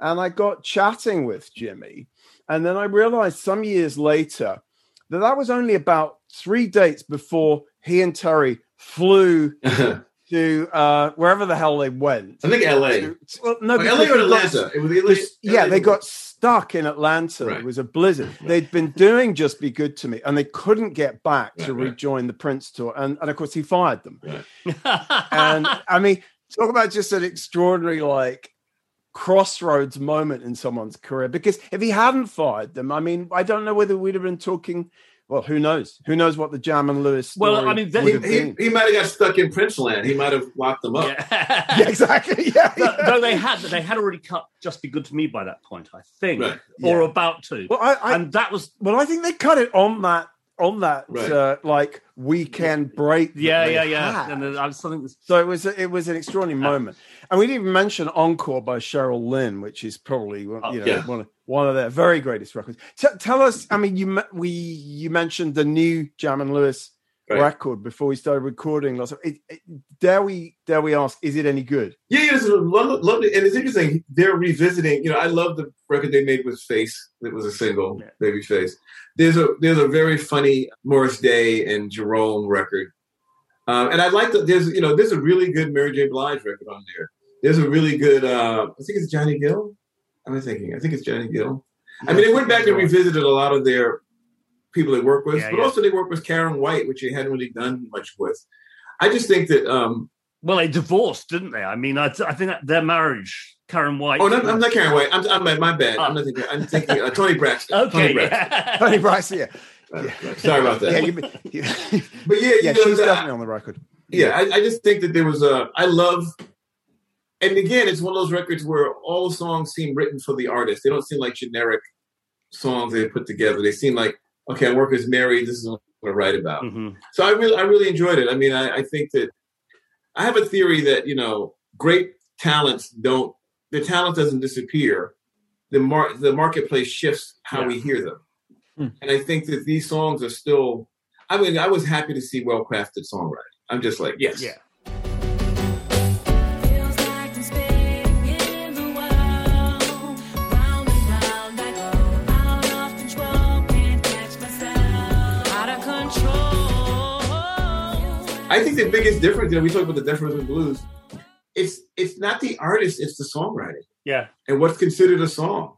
and I got chatting with Jimmy, and then I realized some years later that that was only about three dates before he and Terry flew (laughs) to uh, wherever the hell they went. I think LA. well, no, LA or Atlanta. It was LA, yeah, LA. they got stuck in Atlanta. Right. It was a blizzard. Right. They'd been doing Just Be Good to Me, and they couldn't get back right, to rejoin the Prince tour. And, and of course, he fired them. (laughs) and I mean, talk about just an extraordinary, like, crossroads moment in someone's career. Because if he hadn't fired them, I mean, I don't know whether we'd have been talking well, who knows? Who knows what the Jam and Lewis? well, I mean, he, he, he, might have got stuck in Princeland. He might have locked them up. Yeah, (laughs) yeah exactly. Yeah, yeah. Though they had, they had already cut "Just Be Good to Me" by that point, I think, right. or yeah. about to. Well, I, I, and that was well, I think they cut it on that on that right. uh, like weekend break. Yeah, yeah, yeah. And I was something. So it was it was an extraordinary uh, moment, and we didn't even mention "Encore" by Cheryl Lynn, which is probably oh, you know yeah. one of one of their very greatest records. T- tell us, I mean, you we you mentioned the new Jam and Lewis right. record before we started recording. Lots of it, it, dare we dare we ask, is it any good? Yeah, yeah, it's lovely, and it's interesting. They're revisiting. You know, I love the record they made with Face. It was a single, yeah. Babyface. There's a there's a very funny Morris Day and Jerome record, um, and I like that. There's you know there's a really good Mary J. Blige record on there. There's a really good. Uh, I think it's Johnny Gill am I thinking? I think it's Johnny Gill. I mean, they went back and revisited a lot of their people they work with, yeah, but yeah. also they work with Karyn White, which they hadn't really done much with. I just think that. um Well, they divorced, didn't they? I mean, I, I think their marriage, Karyn White. Oh, no, I'm not Karyn White. I'm, I'm my bad. I'm not thinking. I'm thinking uh, Toni Braxton. (laughs) okay, Toni Braxton. (laughs) Toni Braxton. Yeah. Uh, Sorry about that. Yeah, you, you, but yeah, yeah, know, she's definitely on the record. Yeah, I, I, just think that there was a. I love and again, it's one of those records where all the songs seem written for the artist. They don't seem like generic songs they put together. They seem like, okay, I work as Mary. This is what I write about. Mm-hmm. So I really, I really enjoyed it. I mean, I, I think that I have a theory that you know, great talents don't. The talent doesn't disappear. The mar- the marketplace shifts how yeah. we hear them, mm. and I think that these songs are still. I mean, I was happy to see well crafted songwriting. I'm just like, yes, yeah. I think the biggest difference, you know, we talk about the difference in blues. It's it's not the artist, it's the songwriting. Yeah. And what's considered a song.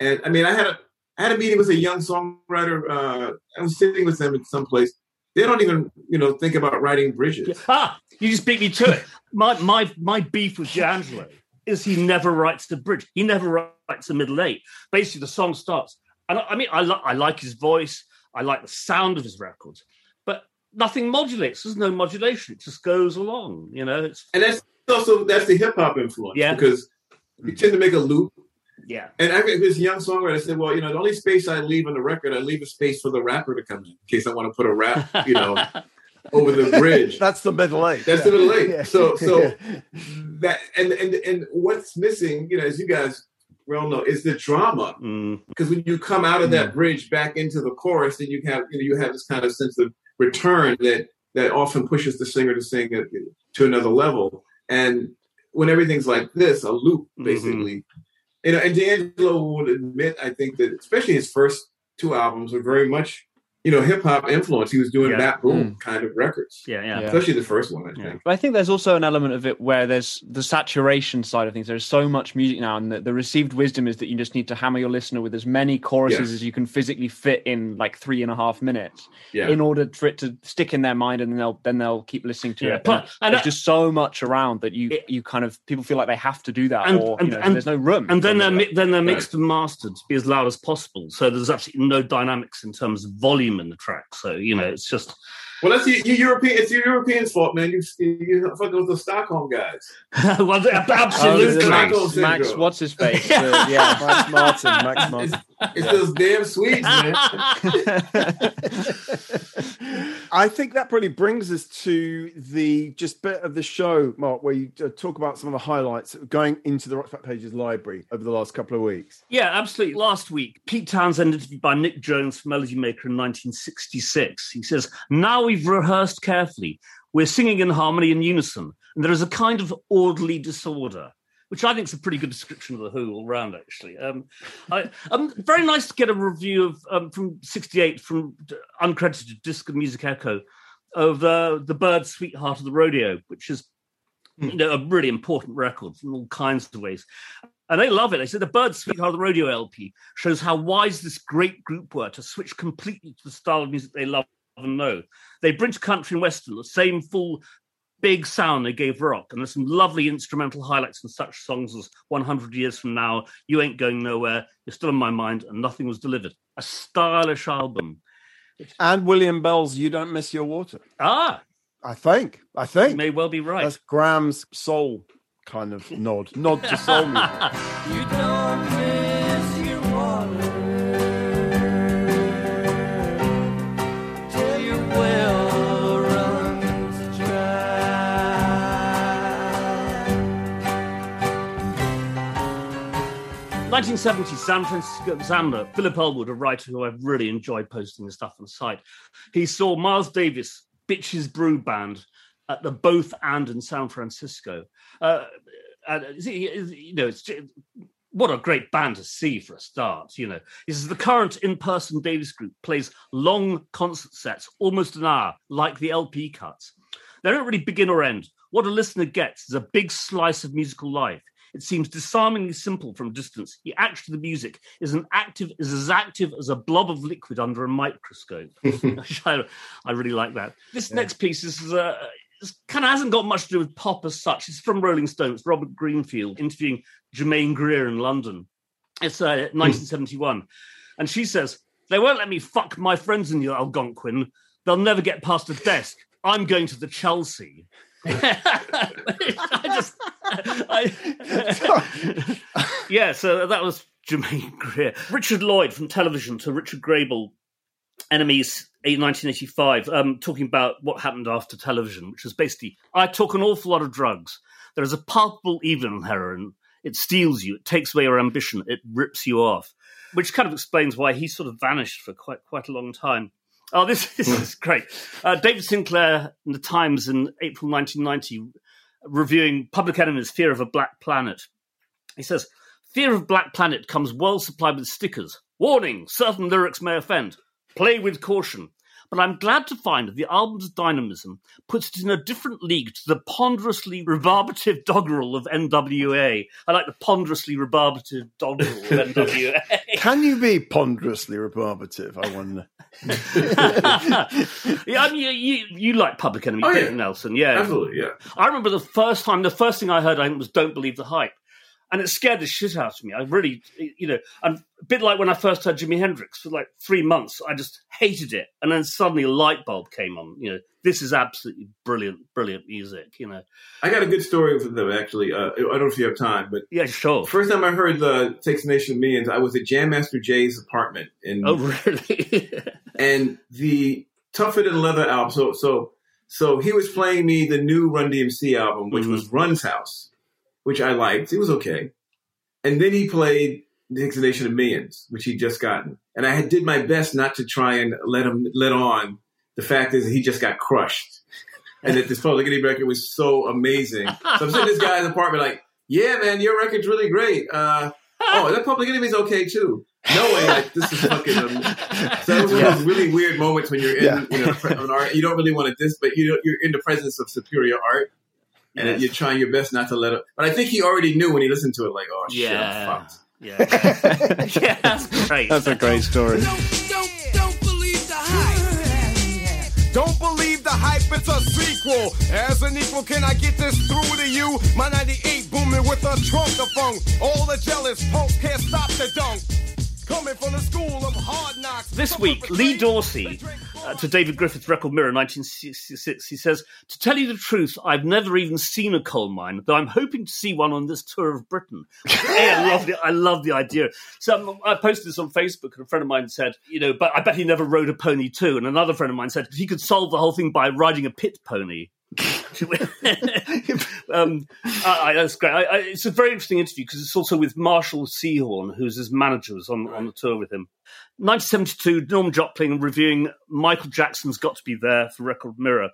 And I mean, I had a I had a meeting with a young songwriter. Uh, I was sitting with them in some place. They don't even, you know, think about writing bridges. Ah, you just beat me to it. my my my beef with D'Angelo is he never writes the bridge. He never writes the middle eight. Basically, the song starts, and I, I mean, I, I like his voice. I like the sound of his records nothing modulates. There's no modulation. It just goes along. You know, it's and that's also that's the hip hop influence. Yeah, because you tend to make a loop. Yeah, and I, this young songwriter said, "Well, you know, the only space I leave on the record, I leave a space for the rapper to come in, in case I want to put a rap, you know." (laughs) over the bridge. That's the middle eight. That's yeah. the middle eight. Yeah. So, so (laughs) that and and and what's missing, you know, as you guys well know, is the drama. Mm. Because mm. when you come out of that mm. bridge back into the chorus, then you have you know you have this kind of sense of return that that often pushes the singer to sing to another level. And when everything's like this, a loop mm-hmm. basically. Mm-hmm. You know, and D'Angelo would admit, I think that especially his first two albums were very much you know, hip hop influence. He was doing yeah. that boom mm. kind of records. Yeah, yeah. Especially the first one, I yeah. think. But I think there's also an element of it where there's the saturation side of things. There's so much music now, and the, the received wisdom is that you just need to hammer your listener with as many choruses yes. as you can physically fit in like three and a half minutes yeah. in order for it to stick in their mind, and then they'll then they'll keep listening to it. But, and there's just so much around that you it, you kind of people feel like they have to do that, and, or and, you know, and, there's no room. And then they're mi- then they're mixed right. and mastered to be as loud as possible. So there's absolutely no dynamics in terms of volume in the track. So you know, it's just. Well, that's you, European. It's your Europeans' fault, man. You you fucking with the Stockholm guys. (laughs) well, absolutely. Oh, Max, Max, what's his face? (laughs) uh, yeah, Max Martin. Max Martin. It's, it's those damn Swedes, man. (laughs) I think that probably brings us to the just bit of the show, Mark, where you uh, talk about some of the highlights going into the Rock Pages library over the last couple of weeks. Yeah, absolutely. Last week, Pete Townshend interviewed by Nick Jones from Melody Maker in 1966. He says, Now we've rehearsed carefully. We're singing in harmony and unison, and there is a kind of orderly disorder which I think is a pretty good description of the Who all round, actually. Um, I, um, very nice to get a review of um, from '68 from uncredited Disc and Music Echo of uh, the Byrds Sweetheart of the Rodeo, which is hmm. you know a really important record in all kinds of ways. And they love it. They said the Byrds Sweetheart of the Rodeo LP shows how wise this great group were to switch completely to the style of music they love and know. They bring to country and western the same full big sound they gave rock. And there's some lovely instrumental highlights from such songs as 100 Years From Now, You Ain't Going Nowhere, You're Still in My Mind, and Nothing Was Delivered. A stylish album. And William Bell's You Don't Miss Your Water. Ah. I think. I think. You may well be right. That's Gram's soul kind of nod. Nod to soul music. (laughs) 1970, San Francisco Examiner, Philip Elwood, a writer who I've really enjoyed posting the stuff on the site, he saw Miles Davis, Bitches Brew Band, at the Both and in San Francisco. Uh, and, you know, it's what a great band to see for a start. You know, this is the current in-person Davis group plays long concert sets, almost an hour, like the LP cuts. They don't really begin or end. What a listener gets is a big slice of musical life. It seems disarmingly simple from distance. The action of the music is an active is as active as a blob of liquid under a microscope. (laughs) (laughs) I, I, really like that. This yeah. next piece is uh, kind of hasn't got much to do with pop as such. It's from Rolling Stones. Robert Greenfield interviewing Germaine Greer in London. It's uh, 1971, and she says they won't let me fuck my friends in the Algonquin. They'll never get past the desk. I'm going to the Chelsea. I just, I, (laughs) yeah. So that was Germaine Greer, Richard Lloyd from television to Richard Grabel, Enemies, 1985, um, talking about what happened after television, which was basically I took an awful lot of drugs. There is a palpable evil in heroin. It steals you. It takes away your ambition. It rips you off, which kind of explains why he sort of vanished for quite quite a long time. Oh, this, (laughs) this is great. Uh, David Sinclair in the Times in April 1990, reviewing Public Enemy's Fear of a Black Planet. He says, Fear of Black Planet comes well supplied with stickers. Warning, certain lyrics may offend. Play with caution but I'm glad to find that the album's dynamism puts it in a different league to the ponderously rebarbative doggerel of NWA. I like the ponderously rebarbative doggerel of (laughs) NWA. Can you be ponderously rebarbative? I wonder. (laughs) yeah, I mean, you, you, you like Public Enemy, oh, yeah. Nelson? Yeah, absolutely. Yeah. I remember the first time, the first thing I heard, I think, was "Don't Believe the Hype." And it scared the shit out of me. I really, you know, and a bit like when I first heard Jimi Hendrix for like three months, I just hated it, and then suddenly a light bulb came on. You know, this is absolutely brilliant, brilliant music. You know, I got a good story for them actually. Uh, I don't know if you have time, but yeah, sure. First time I heard the Takes a Nation of Millions, I was at Jam Master Jay's apartment in. Oh, (laughs) really? and the Tougher Than Leather album. So, so, so he was playing me the new Run DMC album, which mm-hmm. was Run's House which I liked. It was okay. And then he played the Nation of Millions, which he'd just gotten. And I had, did my best not to try and let him let on the fact is that he just got crushed. And that this Public Enemy record was so amazing. So I'm sitting in this guy's apartment like, yeah, man, your record's really great. Uh, oh, that Public Enemy's okay too. No way, like this is fucking. Um, so that was one of those really weird moments when you're in, yeah. you know, an art. You don't really want to dis, but you you're in the presence of superior art, and yes. you're trying your best not to let it. But I think he already knew when he listened to it, like, oh shit, yeah. I'm fucked. Yeah, (laughs) yeah, that's great. That's a great story. Don't, don't, don't believe the hype. Don't believe the hype. It's a sequel. As an equal, can I get this through to you? My 98 booming with a trunk of funk. All the jealous punks can't stop the dunk. This week, Lee Dorsey uh, to David Griffith's Record Mirror 1966, he says, To tell you the truth, I've never even seen a coal mine, though I'm hoping to see one on this tour of Britain. (laughs) hey, I, love the, I love the idea. So um, I posted this on Facebook, and a friend of mine said, You know, but I bet he never rode a pony too. And another friend of mine said, He could solve the whole thing by riding a pit pony. (laughs) (laughs) um, I, I, that's great. I, it's a very interesting interview because it's also with Marshall Sehorn, who's his manager, was on, on the tour with him. 1972, Norm Jopling reviewing Michael Jackson's Got to Be There for Record Mirror.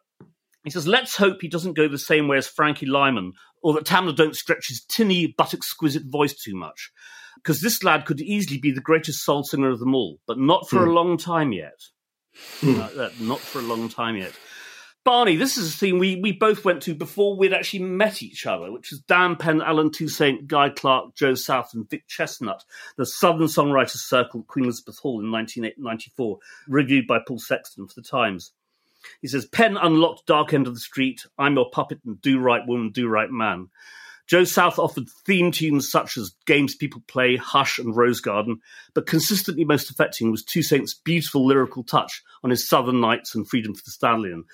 He says, Let's hope he doesn't go the same way as Frankie Lymon, or that Tamla don't stretch his tinny but exquisite voice too much. Because this lad could easily be the greatest soul singer of them all, but not for hmm. a long time yet. Hmm. Uh, not for a long time yet. Barney, this is a thing we, we both went to before we'd actually met each other, which is Dan Penn, Allen Toussaint, Guy Clark, Joe South, and Vic Chesnutt, the Southern Songwriters Circle at Queen Elizabeth Hall in 1994, reviewed by Paul Sexton for The Times. He says, Penn unlocked Dark End of the Street, I'm Your Puppet, and Do Right Woman, Do Right Man. Joe South offered theme tunes such as Games People Play, Hush, and Rose Garden, but consistently most affecting was Toussaint's beautiful lyrical touch on his Southern Nights and Freedom for the Stallion.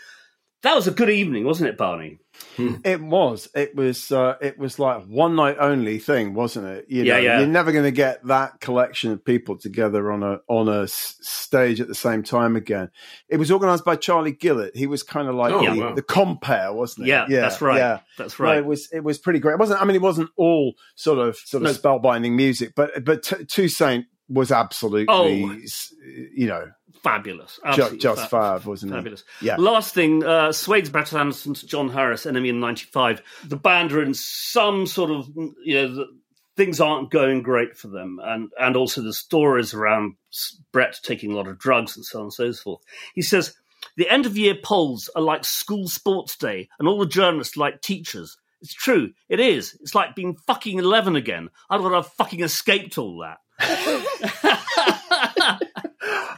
That was a good evening, wasn't it, Barney? Hmm. It was. It was. Uh, it was like one night only thing, wasn't it? You yeah, know, yeah. You're never going to get that collection of people together on a on a s- stage at the same time again. It was organised by Charlie Gillett. He was kind of like oh, the, wow. the, compare, wasn't it? Yeah, yeah, that's right. Yeah, that's right. No, it was. It was pretty great. It wasn't. I mean, it wasn't all sort of sort of no. spellbinding music, but but T- Toussaint was absolutely, oh. you know, fabulous. Just, just fab, wasn't fabulous. it? Yeah. Last thing, uh, Suede's Brett Anderson to John Harris, NME in '95. The band are in some sort of, you know, the, things aren't going great for them, and and also the stories around Brett taking a lot of drugs and so on and so forth. He says. The end of year polls are like school sports day, and all the journalists like teachers. It's true. It is. It's like being fucking 11 again. I'd have fucking escaped all that. (laughs)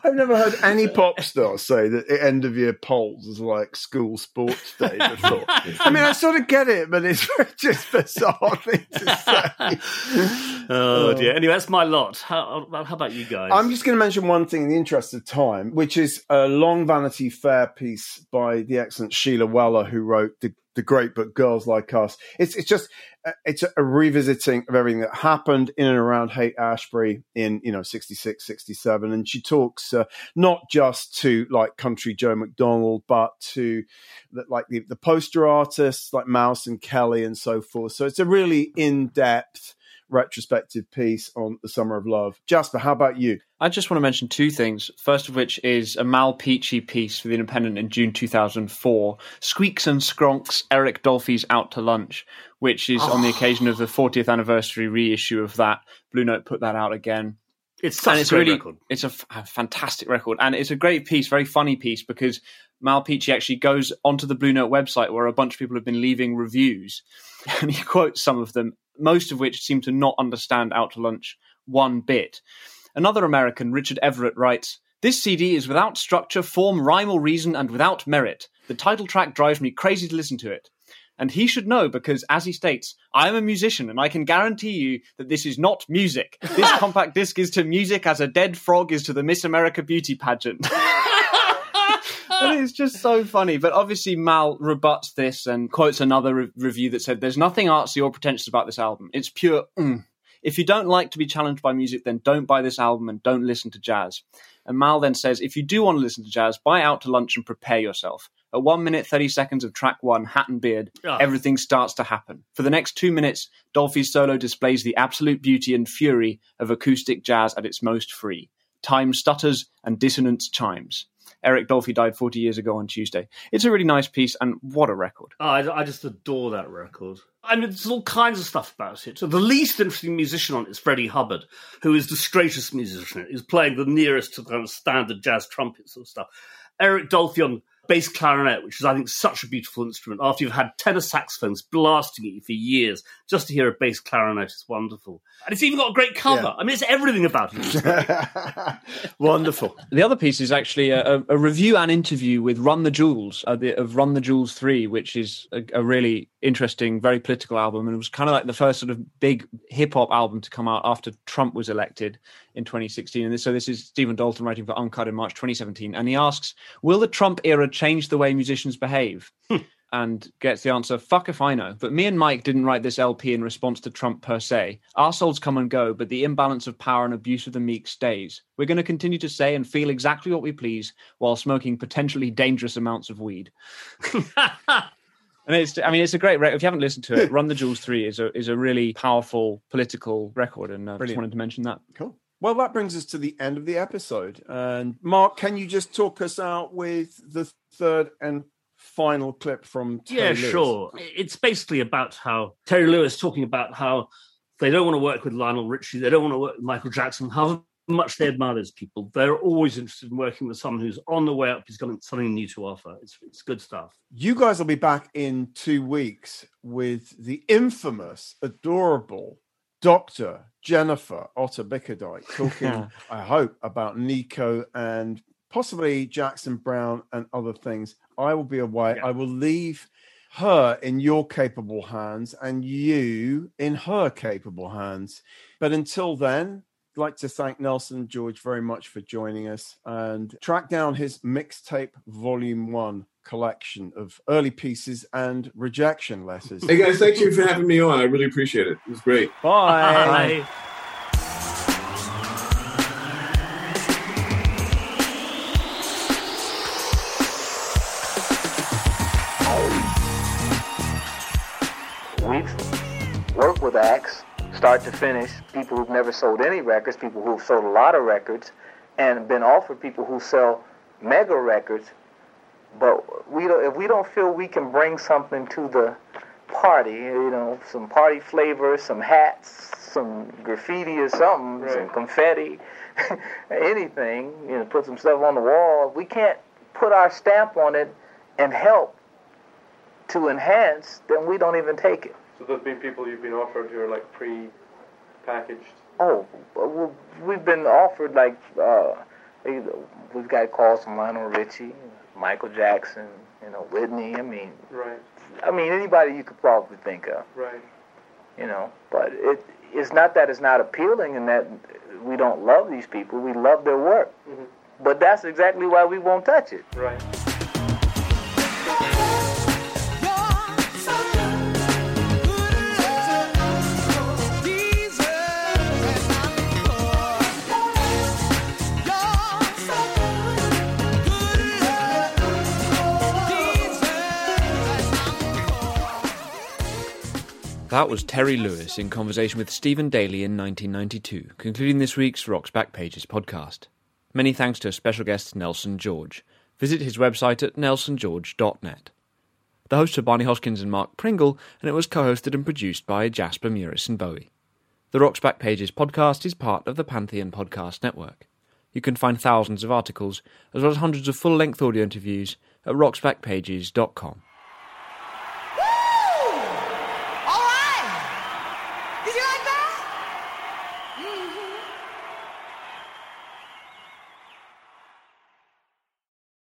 I've never heard any pop star say that the end of year polls is like school sports day before. I mean, I sort of get it, but it's (laughs) just bizarre thing to say. (laughs) Oh, oh dear. Anyway, that's my lot. How, how about you guys? I'm just going to mention one thing in the interest of time, which is a long Vanity Fair piece by the excellent Sheila Weller, who wrote the the great book Girls Like Us. It's it's just uh, it's a revisiting of everything that happened in and around Haight Ashbury in you know 66 67 and she talks uh, not just to like country Joe McDonald but to like the, the poster artists like Mouse and Kelley and so forth. So it's a really in-depth retrospective piece on the Summer of Love. Jasper, how about you? I just want to mention two things. First of which is a Mal Peachey piece for The Independent in June 2004, Squeaks and Skronks, Eric Dolphy's Out to Lunch, which is oh. on the ah. occasion of the 40th anniversary reissue of that. Blue Note put that out again. It's such and it's a really, record. It's a, f- a fantastic record, and it's a great piece, very funny piece, because Mal Peachey actually goes onto the Blue Note website where a bunch of people have been leaving reviews, (laughs) and he quotes some of them, most of which seem to not understand Out to Lunch one bit. Another American, Richard Everett, writes This CD is without structure, form, rhyme, or reason, and without merit. The title track drives me crazy to listen to it. And he should know because, as he states, I am a musician and I can guarantee you that this is not music. This (laughs) compact disc is to music as a dead frog is to the Miss America beauty pageant. (laughs) and it's just so funny. But obviously, Mal rebuts this and quotes another re- review that said, There's nothing artsy or pretentious about this album. It's pure mm. If you don't like to be challenged by music, then don't buy this album and don't listen to jazz. And Mal then says, If you do want to listen to jazz, buy out to lunch and prepare yourself. At 1 minute 30 seconds of track 1, Hat and Beard, oh. everything starts to happen. For the next two minutes, Dolphy's solo displays the absolute beauty and fury of acoustic jazz at its most free. Time stutters and dissonance chimes. Eric Dolphy died 40 years ago on Tuesday. It's a really nice piece, and what a record. Oh, I, I, just adore that record. I mean, there's all kinds of stuff about it. So the least interesting musician on it is Freddie Hubbard, who is the straightest musician. He's playing the nearest to kind of standard jazz trumpet sort of stuff. Eric Dolphy on bass clarinet, which is, I think, such a beautiful instrument. After you've had tenor saxophones blasting at you for years, just to hear a bass clarinet is wonderful. And it's even got a great cover. Yeah. I mean, it's everything about it. (laughs) wonderful. The other piece is actually a, a review and interview with Run the Jewels uh, the, of Run the Jewels 3, which is a, a really interesting, very political album. And it was kind of like the first sort of big hip hop album to come out after Trump was elected in 2016. And this, so this is Stephen Dalton writing for Uncut in March 2017. And he asks, Will the Trump era change the way musicians behave? Hmm. and gets the answer, fuck if I know. But me and Mike didn't write this LP in response to Trump per se. Our souls come and go, but the imbalance of power and abuse of the meek stays. We're going to continue to say and feel exactly what we please while smoking potentially dangerous amounts of weed. (laughs) And it's, I mean, it's a great record. If you haven't listened to it, (laughs) Run the Jewels 3 is a, is a really powerful political record. And I uh, just wanted to mention that. Cool. Well, that brings us to the end of the episode. And Mark, can you just talk us out with the third and final clip from Terry Yeah, Lewis? sure. It's basically about how Terry Lewis talking about how they don't want to work with Lionel Richie, they don't want to work with Michael Jackson, how much they admire those people. They're always interested in working with someone who's on the way up, who's got something new to offer. It's, it's good stuff. You guys will be back in two weeks with the infamous, adorable Dr. Jennifer Otter Bickerdike talking, (laughs) I hope, about Nico and possibly Jackson Browne and other things. I will be away. Yeah. I will leave her in your capable hands and you in her capable hands. But until then, like to thank Nelson George very much for joining us and track down his mixtape volume one collection of early pieces and rejection letters. Hey guys, thank you for having me on. I really appreciate it. It was great. Bye. Bye. We've worked with acts, start to finish, people who've never sold any records, people who've sold a lot of records, and been offered people who sell mega records but we don't, if we don't feel we can bring something to the party, you know, some party flavor, some hats, some graffiti or something, right. some confetti, (laughs) anything, you know, put some stuff on the wall. If We can't put our stamp on it and help to enhance, then we don't even take it. So there's been people you've been offered who are like pre-packaged. Oh, we've been offered like uh, we've got calls from Lionel Richie, Michael Jackson, you know, Whitney. I mean, right. I mean, anybody you could probably think of. Right. You know, but it it's not that it's not appealing and that we don't love these people. We love their work. Mm-hmm. But that's exactly why we won't touch it. Right. That was Terry Lewis in conversation with Steven Daly in 1992, concluding this week's Rock's Back Pages podcast. Many thanks to special guest Nelson George. Visit his website at nelsongeorge.net. The hosts are Barney Hoskyns and Mark Pringle, and it was co-hosted and produced by Jasper Muris and Bowie. The Rock's Back Pages podcast is part of the Pantheon Podcast Network. You can find thousands of articles, as well as hundreds of full-length audio interviews, at rocksbackpages.com.